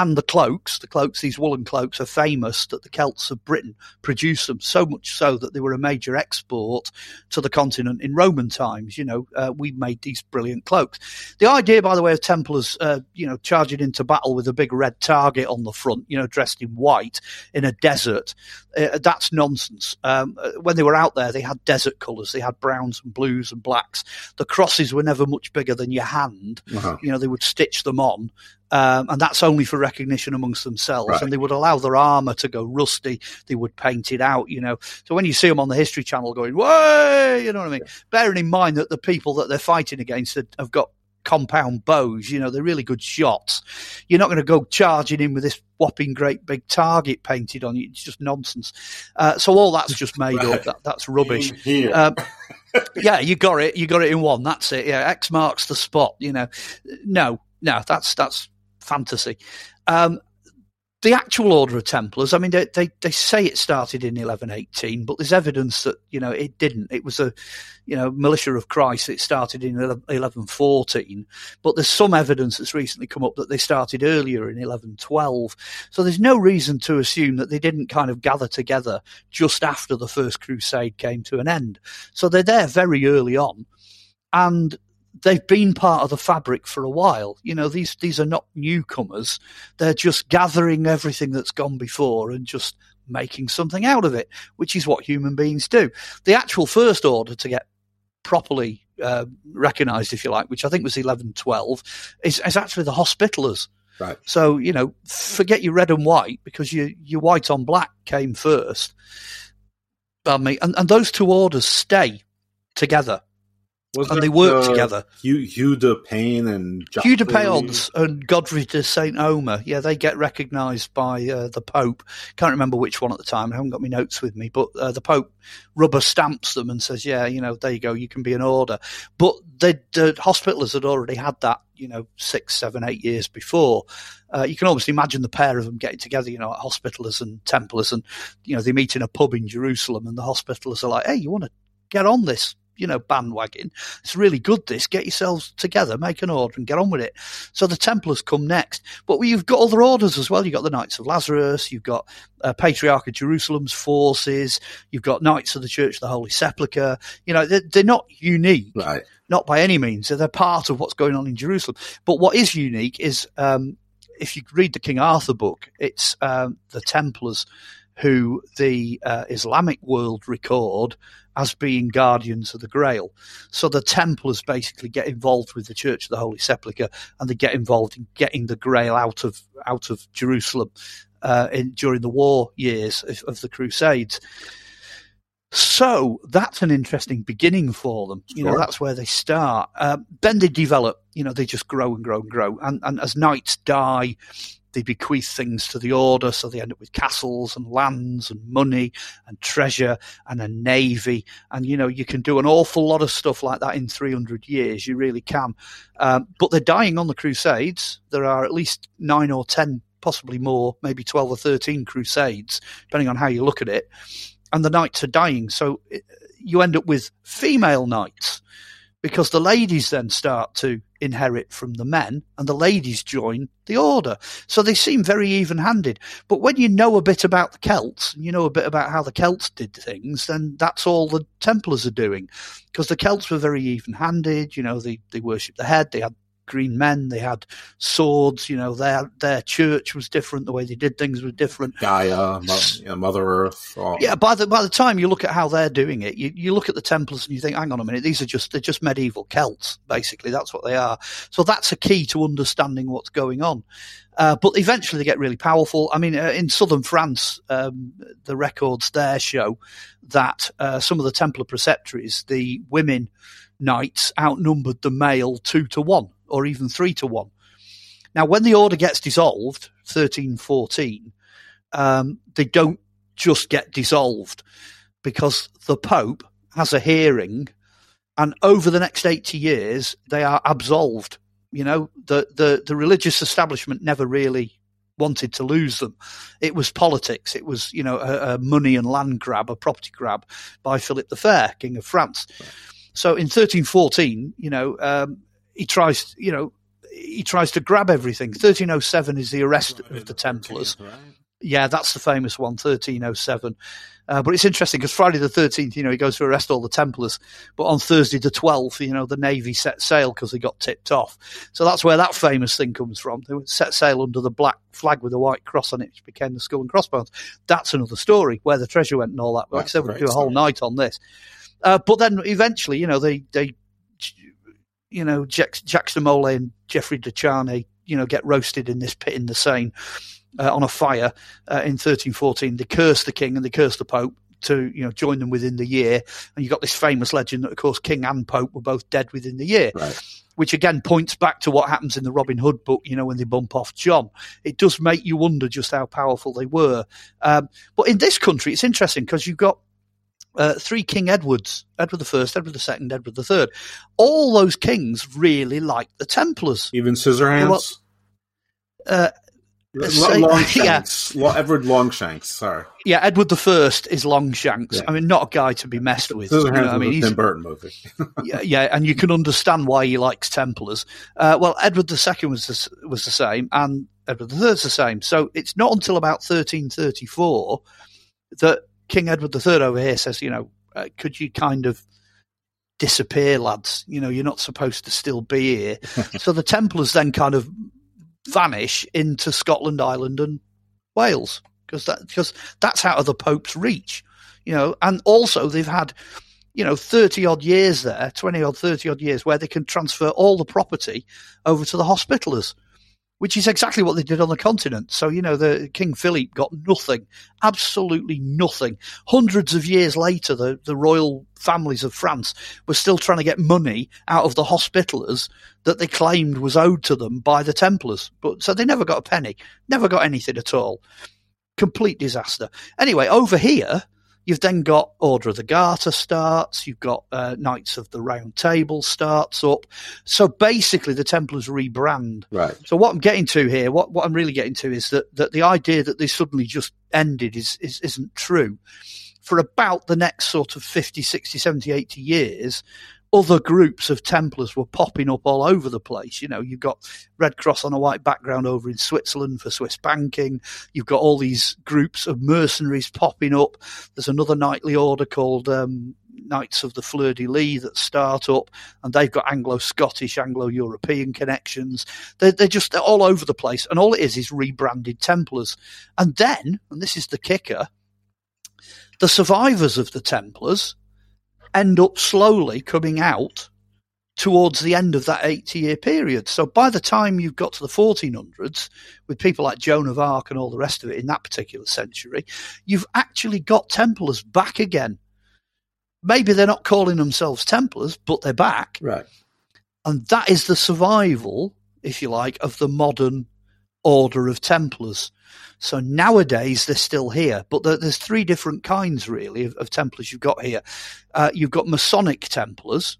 And the cloaks, the cloaks, these woolen cloaks are famous that the Celts of Britain produced them so much so that they were a major export to the continent in Roman times. You know, uh, we made these brilliant cloaks. The idea, by the way, of Templars, uh, you know, charging into battle with a big red target on the front, you know, dressed in white in a desert, uh, that's nonsense. Um, uh, when they were out there, they had desert colours. They had browns and blues and blacks. The crosses were never much bigger than your hand. Uh-huh. You know, they would stitch them on. Um, and that's only for recognition amongst themselves. Right. And they would allow their armor to go rusty. They would paint it out, you know. So when you see them on the History Channel going, way, you know what I mean? Bearing in mind that the people that they're fighting against have, got compound bows, you know, they're really good shots. You're not going to go charging in with this whopping great big target painted on you. It's just nonsense. Uh, so all that's just <laughs> made Right. up. That, that's rubbish. Um, <laughs> yeah, you got it. You got it in one. That's it. Yeah, X marks the spot. You know, no, no, that's that's fantasy. Um, the actual Order of Templars, I mean, they, they, they say it started in 1118, but there's evidence that, you know, it didn't. It was a, you know, militia of Christ. It started in 1114, but there's some evidence that's recently come up that they started earlier in 1112. So there's no reason to assume that they didn't kind of gather together just after the First Crusade came to an end. So they're there very early on. And they've been part of the fabric for a while. You know, these these are not newcomers. They're just gathering everything that's gone before and just making something out of it, which is what human beings do. The actual first order to get properly uh, recognised, if you like, which I think was eleven twelve, is, is actually the Hospitallers. Right. So you know, forget your red and white because your your white on black came first. Me, and, and those two orders stay together Was and they work the together. Hugh, Hugh de Payne and Hugh de? Payens and Godfrey de Saint Omer, yeah, they get recognised by uh, the Pope. Can't remember which one at the time. I haven't got my notes with me, but uh, the Pope rubber stamps them and says, "Yeah, you know, there you go. You can be an order." But the, Hospitallers had already had that, you know, six, seven, eight years before. Uh, you can almost imagine the pair of them getting together, you know, Hospitallers and Templars, and you know, they meet in a pub in Jerusalem, and the Hospitallers are like, "Hey, you want to get on this?" You know, bandwagon. It's really good. This get yourselves together, make an order, and get on with it. So the Templars come next, but you've got other orders as well. You've got the Knights of Lazarus. You've got uh, Patriarch of Jerusalem's forces. You've got Knights of the Church of the Holy Sepulchre. You know, they're, they're not unique, right? Not by any means. They're part of what's going on in Jerusalem. But what is unique is um, if you read the King Arthur book, it's um, the Templars who the uh, Islamic world record as being guardians of the Grail. So the Templars basically get involved with the Church of the Holy Sepulchre, and they get involved in getting the Grail out of out of Jerusalem uh, in, during the war years of, of the Crusades. So that's an interesting beginning for them. You know, that's where they start. Uh, then they develop. You know, they just grow and grow and grow. And, and as knights die, they bequeath things to the order, so they end up with castles and lands and money and treasure and a navy. And you know, you can do an awful lot of stuff like that in 300 years. You really can. Um, but they're dying on the Crusades. There are at least nine or ten, possibly more, maybe 12 or 13 Crusades, depending on how you look at it. And the knights are dying, so you end up with female knights because the ladies then start to inherit from the men and the ladies join the order. So they seem very even handed. But when you know a bit about the Celts and you know a bit about how the Celts did things, then that's all the Templars are doing. Because the Celts were very even handed, you know, they, they worshipped the head, they had green men, they had swords, you know, their their church was different, the way they did things was different. Gaia, Mo- Mother Earth. all- Yeah, by the by the time you look at how they're doing it, you, you look at the Templars and you think, hang on a minute, these are just they're just medieval Celts, basically. That's what they are. So that's a key to understanding what's going on. Uh, but eventually they get really powerful. I mean, uh, in southern France, um, the records there show that uh, some of the Templar preceptories, the women knights outnumbered the male two to one or even three to one. Now, when the order gets dissolved, 1314, um, they don't just get dissolved because the Pope has a hearing and over the next 80 years, they are absolved. You know, the, the, the religious establishment never really wanted to lose them. It was politics. It was, you know, a, a money and land grab, a property grab by Philip the Fair, King of France. So in 1314, you know, um, he tries, you know, he tries to grab everything. 1307 is the arrest of the Templars. Yeah, that's the famous one, 1307. Uh, but it's interesting because Friday the 13th, you know, he goes to arrest all the Templars. But on Thursday the 12th, you know, the Navy set sail because they got tipped off. So that's where that famous thing comes from. They set sail under the black flag with a white cross on it, which became the skull and crossbones. That's another story where the treasure went and all that. Like I said, we'll do a whole story. night on this. Uh, but then eventually, you know, they, they, you know, Jack, Jacques de Molay and Geoffrey de Charnay, you know, get roasted in this pit in the Seine uh, on a fire uh, in 1314. They curse the king and they curse the pope to you know join them within the year. And you got this famous legend that, of course, king and pope were both dead within the year. Right. Which again points back to what happens in the Robin Hood book, you know, when they bump off John. It does make you wonder just how powerful they were. Um, but in this country, it's interesting because you've got uh, three King Edwards, Edward the First, Edward the Second, Edward the Third. All those kings really liked the Templars. Even Scissorhands. Uh, L- <laughs> Longshanks. Lo- Edward Longshanks. Sorry. yeah, Edward the First is Longshanks. I mean, not a guy to be messed with. you know, Scissorhands I mean, he's- Tim Burton movie. <laughs> yeah, yeah, and you can understand why he likes Templars. Uh, well, Edward II was the, was the same, and Edward III's the same. So it's not until about 1334 that King Edward III over here says, you know, uh, could you kind of disappear, lads? You know, you're not supposed to still be here. <laughs> so the Templars then kind of vanish into Scotland, Ireland, and Wales because that because that's out of the Pope's reach. You know, and also they've had you know, 30 odd years there, 20 odd, 30 odd years, where they can transfer all the property over to the hospitallers, which is exactly what they did on the continent. So, you know, the King Philip got nothing, absolutely nothing. Hundreds of years later, the, the royal families of France were still trying to get money out of the hospitallers that they claimed was owed to them by the Templars. But so they never got a penny, never got anything at all. Complete disaster. Anyway, over here, You've then got Order of the Garter starts. You've got uh, Knights of the Round Table starts up. So basically, the Templars rebrand. Right. So what I'm getting to here, what, what I'm really getting to is that, that the idea that they suddenly just ended is, is isn't true. For about the next sort of 50, 60, 70, 80 years, other groups of Templars were popping up all over the place. You know, you've got Red Cross on a white background over in Switzerland for Swiss banking. You've got all these groups of mercenaries popping up. There's another knightly order called um, Knights of the Fleur de Lis that start up, and they've got Anglo-Scottish, Anglo-European connections. They're, they're just they're all over the place, and all it is is rebranded Templars. And then, and this is the kicker, the survivors of the Templars end up slowly coming out towards the end of that 80 year period. So by the time you've got to the 1400s, with people like Joan of Arc and all the rest of it in that particular century, you've actually got Templars back again. Maybe they're not calling themselves Templars, but they're back. Right. And that is the survival, if you like, of the modern order of Templars. So nowadays they're still here, but there, there's three different kinds really of, of Templars you've got here. Uh, you've got Masonic Templars,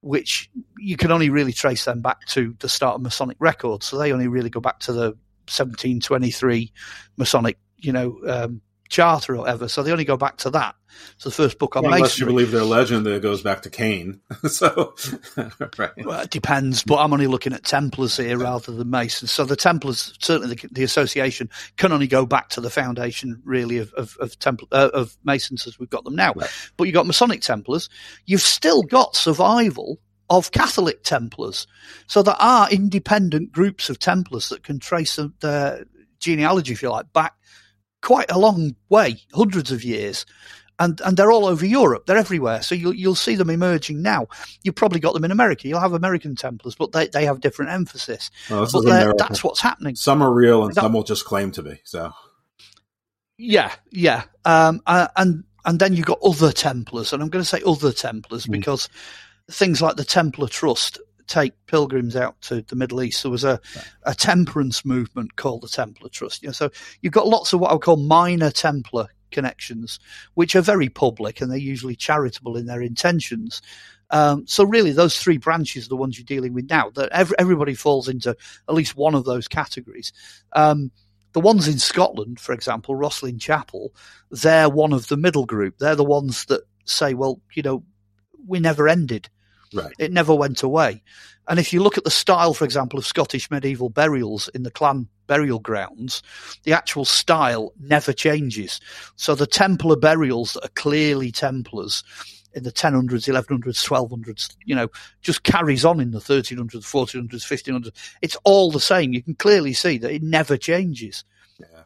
which you can only really trace them back to the start of Masonic records. So they only really go back to the 1723 Masonic, you know, um, charter or whatever. So they only go back to that. So the first book on Well, unless you believe their legend that it goes back to Cain. <laughs> so, <laughs> right. Well, it depends, but I'm only looking at Templars here rather than Masons. So the Templars, certainly the, the association, can only go back to the foundation, really, of of, of, Templ- uh, of Masons as we've got them now. But you've got Masonic Templars. You've still got survival of Catholic Templars. So there are independent groups of Templars that can trace their genealogy, if you like, back quite a long way, hundreds of years. And, and they're all over Europe. They're everywhere. So you'll, you'll see them emerging now. You've probably got them in America. You'll have American Templars, but they, they have different emphasis. Well, but is they're- America. that's what's happening. Some are real and That- some will just claim to be. So, Yeah, yeah. Um, uh, and and then you've got other Templars, and I'm going to say other Templars because things like the Templar Trust take pilgrims out to the Middle East. There was a, a temperance movement called the Templar Trust. You know, so you've got lots of what I would call minor Templar connections, which are very public and they're usually charitable in their intentions. Um, so really, those three branches are the ones you're dealing with now. That every, everybody falls into at least one of those categories. Um, the ones in Scotland, for example, Rosslyn Chapel, they're one of the middle group. They're the ones that say, well, you know, we never ended. Right. It never went away. And if you look at the style, for example, of Scottish medieval burials in the clan burial grounds, the actual style never changes. So the Templar burials that are clearly Templars in the 1000s, 1100s, 1200s, you know, just carries on in the 1300s, 1400s, 1500s. It's all the same. You can clearly see that it never changes.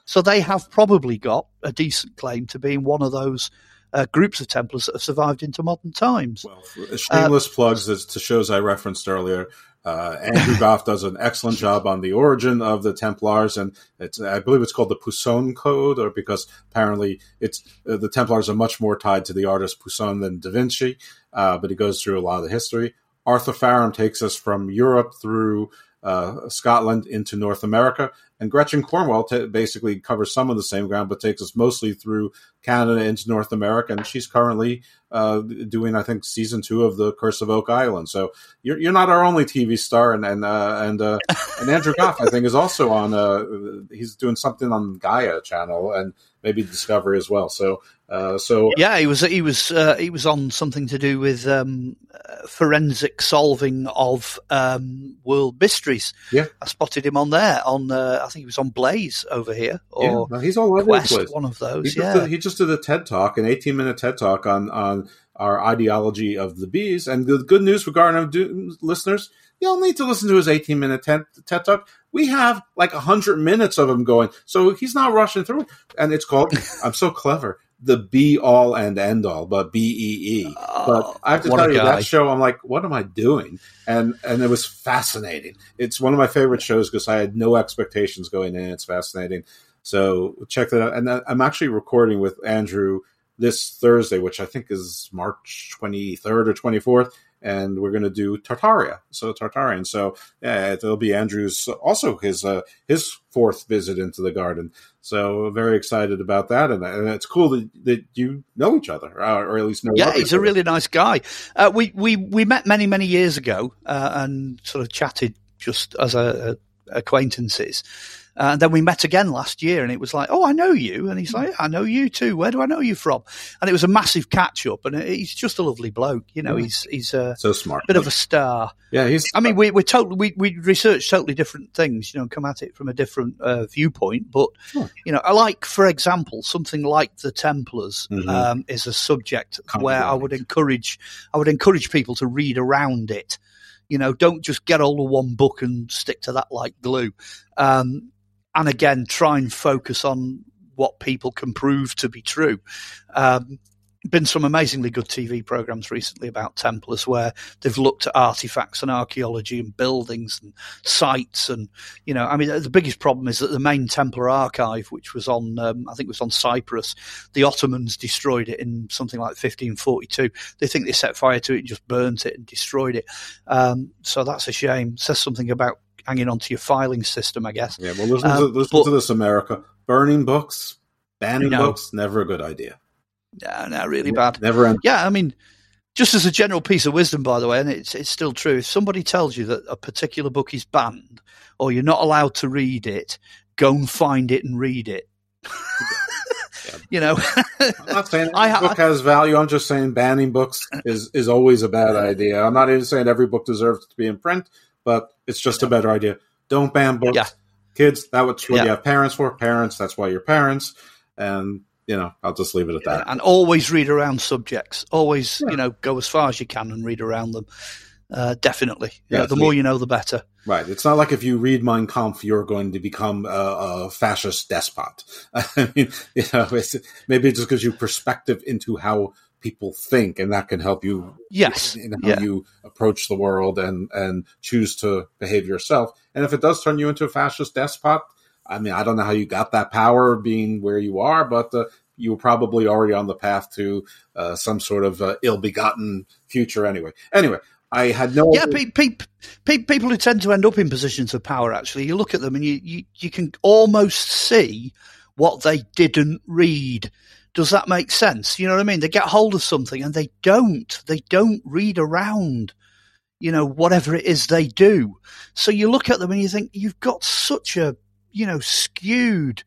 So they have probably got a decent claim to being one of those uh, groups of Templars that have survived into modern times. Well, shameless plugs as to shows I referenced earlier. Uh, Andrew <laughs> Gough does an excellent job on the origin of the Templars, and I believe it's called the Poussin Code, or because apparently it's uh, the Templars are much more tied to the artist Poussin than Da Vinci, uh, but he goes through a lot of the history. Arthur Farham takes us from Europe through uh, Scotland into North America, and Gretchen Cornwell t- basically covers some of the same ground, but takes us mostly through Canada into North America. And she's currently uh, doing, I think, season two of The Curse of Oak Island. So you're, you're not our only TV star, and and uh, and, uh, and Andrew Gough, I think, is also on. Uh, he's doing something on Gaia channel and maybe Discovery as well. So uh, so yeah, he was he was uh, he was on something to do with um, uh, forensic solving of um, world mysteries. Yeah, I spotted him on there. On uh, I think he was on Blaze over here. Or yeah, no, he's all over Quest, the place. One of those. He yeah, just, did, he just did a TED talk, an 18 minute TED talk on on our ideology of the bees. And the good news for regarding do, listeners, you don't need to listen to his 18 minute TED, TED talk. We have like 100 minutes of him going. So he's not rushing through. And it's called, <laughs> I'm so clever, the be all and end all, but B E E. But oh, I have to tell you, guy. that show, I'm like, what am I doing? And and it was fascinating. It's one of my favorite shows because I had no expectations going in. It's fascinating. So check that out. And I'm actually recording with Andrew this Thursday, which I think is March 23rd or 24th. And we're going to do Tartaria. So Tartarian. So yeah, it'll be Andrew's also his, uh, his fourth visit into the garden. So very excited about that. And, and it's cool that, that you know each other or, or at least know. Yeah, he's a really nice guy. Uh, we we we met many many years ago uh, and sort of chatted just as a, a acquaintances. Uh, and then we met again last year, and it was like, "Oh, I know you," and he's like, "I know you too. Where do I know you from?" And it was a massive catch up, and he's just a lovely bloke. You know, Yeah. he's he's a So smart. bit of a star. Yeah, he's. I mean, we we totally we we research totally different things, you know, and come at it from a different uh, viewpoint. But you know, I like, for example, something like the Templars Mhm. um, is a subject Can't where I would encourage I would encourage people to read around it. You know, don't just get hold of one book and stick to that like glue. Um, and again, try and focus on what people can prove to be true. Um, been some amazingly good TV programs recently about Templars where they've looked at artifacts and archaeology and buildings and sites and you know I mean the biggest problem is that the main Templar archive which was on um, I think it was on Cyprus the Ottomans destroyed it in something like 1542 they think they set fire to it and just burnt it and destroyed it. Um, so that's a shame. Says something about hanging onto your filing system I guess Yeah, well, listen, to, Um, listen but- to this, America. Burning books, banning No. books, never a good idea. Yeah, no, really bad. Never end. Yeah, I mean, just as a general piece of wisdom, by the way, and it's it's still true. If somebody tells you that a particular book is banned or you're not allowed to read it, go and find it and read it. <laughs> you know, I'm not saying <laughs> I book has value. I'm just saying banning books is, is always a bad idea. I'm not even saying every book deserves to be in print, but it's just a better idea. Don't ban books. Yeah. Kids, that's what Yeah. you have parents for. Parents, that's why you're parents. And, you know, I'll just leave it at that. and always read around subjects. Always, you know, go as far as you can and read around them. Uh, definitely. Yeah, Yeah, the more you- know, the better. Right. It's not like if you read Mein Kampf, you're going to become a, a fascist despot. <laughs> I mean, you know, it's, maybe it just gives you perspective into how people think, and that can help you. Yes. In how Yeah. you approach the world and and choose to behave yourself. And if it does turn you into a fascist despot, I mean, I don't know how you got that power being where you are, but uh, you were probably already on the path to uh, some sort of uh, ill-begotten future. Anyway, anyway. I had no Yeah, pe- pe- pe- people who tend to end up in positions of power, actually, you look at them and you, you, you can almost see what they didn't read. Does that make sense? You know what I mean? They get hold of something and they don't. They don't read around, you know, whatever it is they do. So you look at them and you think, you've got such a, you know, skewed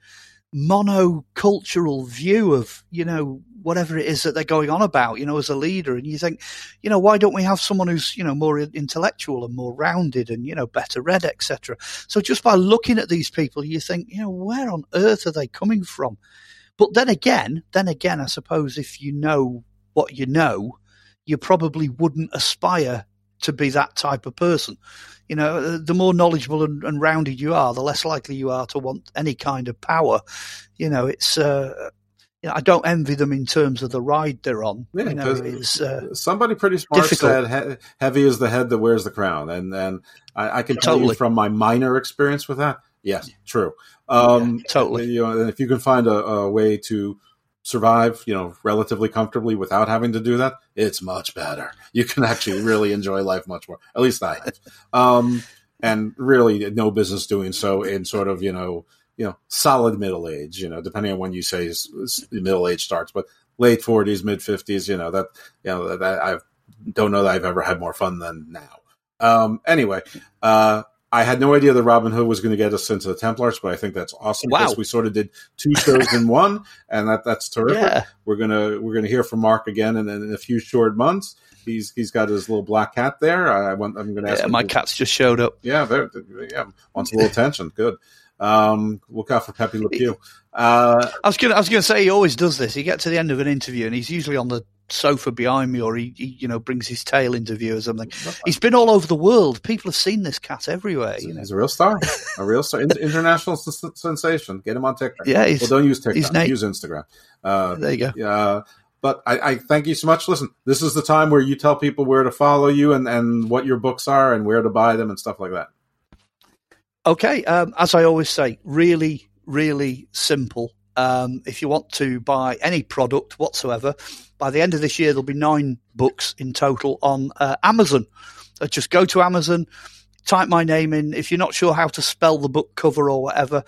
monocultural view of, you know, whatever it is that they're going on about, you know, as a leader. And you think, you know, why don't we have someone who's, you know, more intellectual and more rounded and, you know, better read, etc. So just by looking at these people, you think, you know, where on earth are they coming from? But then again, then again, I suppose if you know what you know, you probably wouldn't aspire to be that type of person. You know, the more knowledgeable and, and rounded you are, the less likely you are to want any kind of power. You know, it's uh, you know, I don't envy them in terms of the ride they're on. Yeah, you know, it's uh, somebody pretty smart difficult. said heavy is the head that wears the crown and and I, I can tell you from my minor experience with that yes true. Um totally. you know and if you can find a, a way to survive you know relatively comfortably without having to do that it's much better. You can actually really enjoy life much more at least i have. Um and really no business doing so in sort of you know you know solid middle age you know depending on when you say middle age starts but late 40s mid 50s you know that you know that i don't know that i've ever had more fun than now. Um anyway uh I had no idea that Robin Hood was going to get us into the Templars, but I think that's awesome Wow. because we sort of did two shows in <laughs> one, and that that's terrific. Yeah. We're gonna we're gonna hear from Mark again in, in a few short months. He's he's got his little black cat there. I want I'm going to ask. yeah, my to- cat's just showed up. yeah, very, yeah, wants a little <laughs> attention. Good. Um, look out for Pepe Le Pew. Uh, I was gonna, I was gonna say he always does this. He gets to the end of an interview and he's usually on the sofa behind me, or he, he you know, brings his tail into view or something. He's been all over the world. People have seen this cat everywhere. You know, he's a real star, a real star, international s- sensation. Get him on TikTok. Yeah, he's- well, don't use he's TikTok. na- use Instagram. Uh, There you go. Uh, but I, I thank you so much. Listen, this is the time where you tell people where to follow you and, and what your books are and where to buy them and stuff like that. Okay, um, as I always say, really, really simple. Um, if you want to buy any product whatsoever, by the end of this year, there'll be nine books in total on uh, Amazon. Uh, just go to Amazon, type my name in. If you're not sure how to spell the book cover or whatever,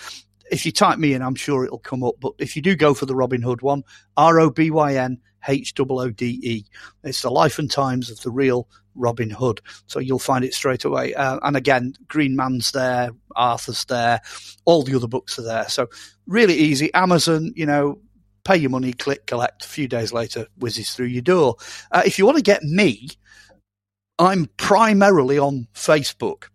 if you type me in, I'm sure it'll come up. But if you do go for the Robin Hood one, R O B Y N H O O D E, it's the life and times of the real Robin Hood. So you'll find it straight away. Uh, and again, Green Man's there, Arthur's there, all the other books are there. So really easy. Amazon, you know, pay your money, click, collect. A few days later, whizzes through your door. Uh, if you want to get me, I'm primarily on Facebook.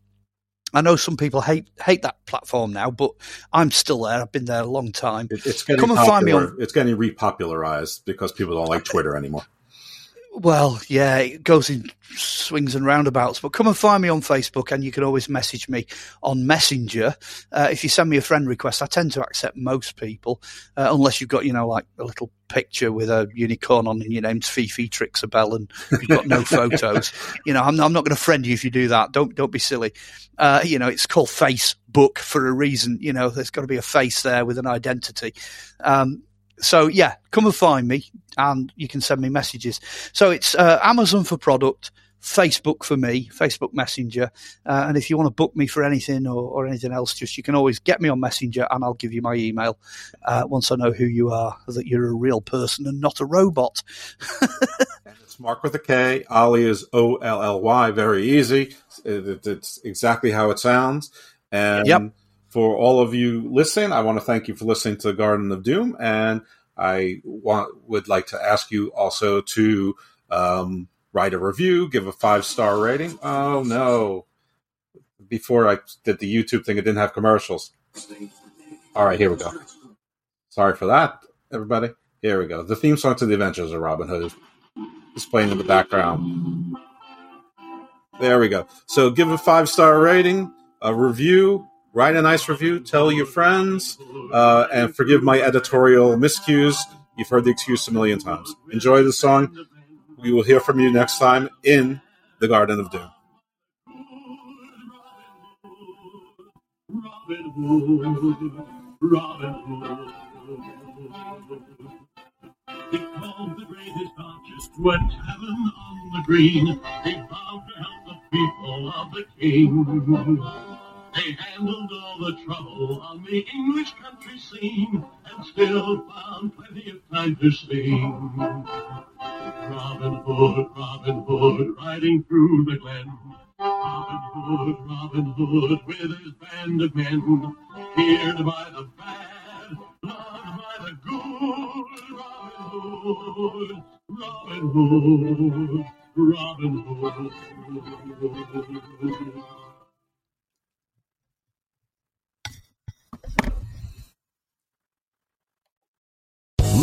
I know some people hate hate that platform now, but I'm still there. I've been there a long time. It's getting Come and find me on It's getting repopularized because people don't like Twitter anymore. Well, yeah, it goes in swings and roundabouts. But come and find me on Facebook, and you can always message me on Messenger. Uh, if you send me a friend request, I tend to accept most people, uh, unless you've got, you know, like a little picture with a unicorn on and your name's Fifi Trixibelle and you've got no <laughs> photos. You know, I'm, I'm not going to friend you if you do that. Don't don't be silly. Uh, you know, it's called Facebook for a reason. You know, there's got to be a face there with an identity. Um, so yeah, come and find me, and you can send me messages. So it's uh, Amazon for product, Facebook for me, Facebook Messenger, uh, and if you want to book me for anything or, or anything else, just you can always get me on Messenger, and I'll give you my email uh, once I know who you are, that you're a real person and not a robot. <laughs> It's Mark with a K. Olly is O L L Y. Very easy. It- it- it's exactly how it sounds. And Yep. For all of you listening, I want to thank you for listening to Garden of Doom. And I want would like to ask you also to um, write a review, give a five star rating. Oh no! Before I did the YouTube thing, it didn't have commercials. All right, here we go. Sorry for that, everybody. Here we go. The theme song to the Adventures of Robin Hood is playing in the background. There we go. So give a five star rating, a review, write a nice review, tell your friends, uh, and forgive my editorial miscues. You've heard the excuse a million times. Enjoy the song. We will hear from you next time in the Garden of Doom. Robin Hood, Robin Hood. He called the greatest archers to on the green. To help the people of the king. They handled all the trouble on the English country scene and still found plenty of time to sing. Robin Hood, Robin Hood, riding through the glen. Robin Hood, Robin Hood, with his band of men, feared by the bad, loved by the good. Robin Hood, Robin Hood, Robin Hood.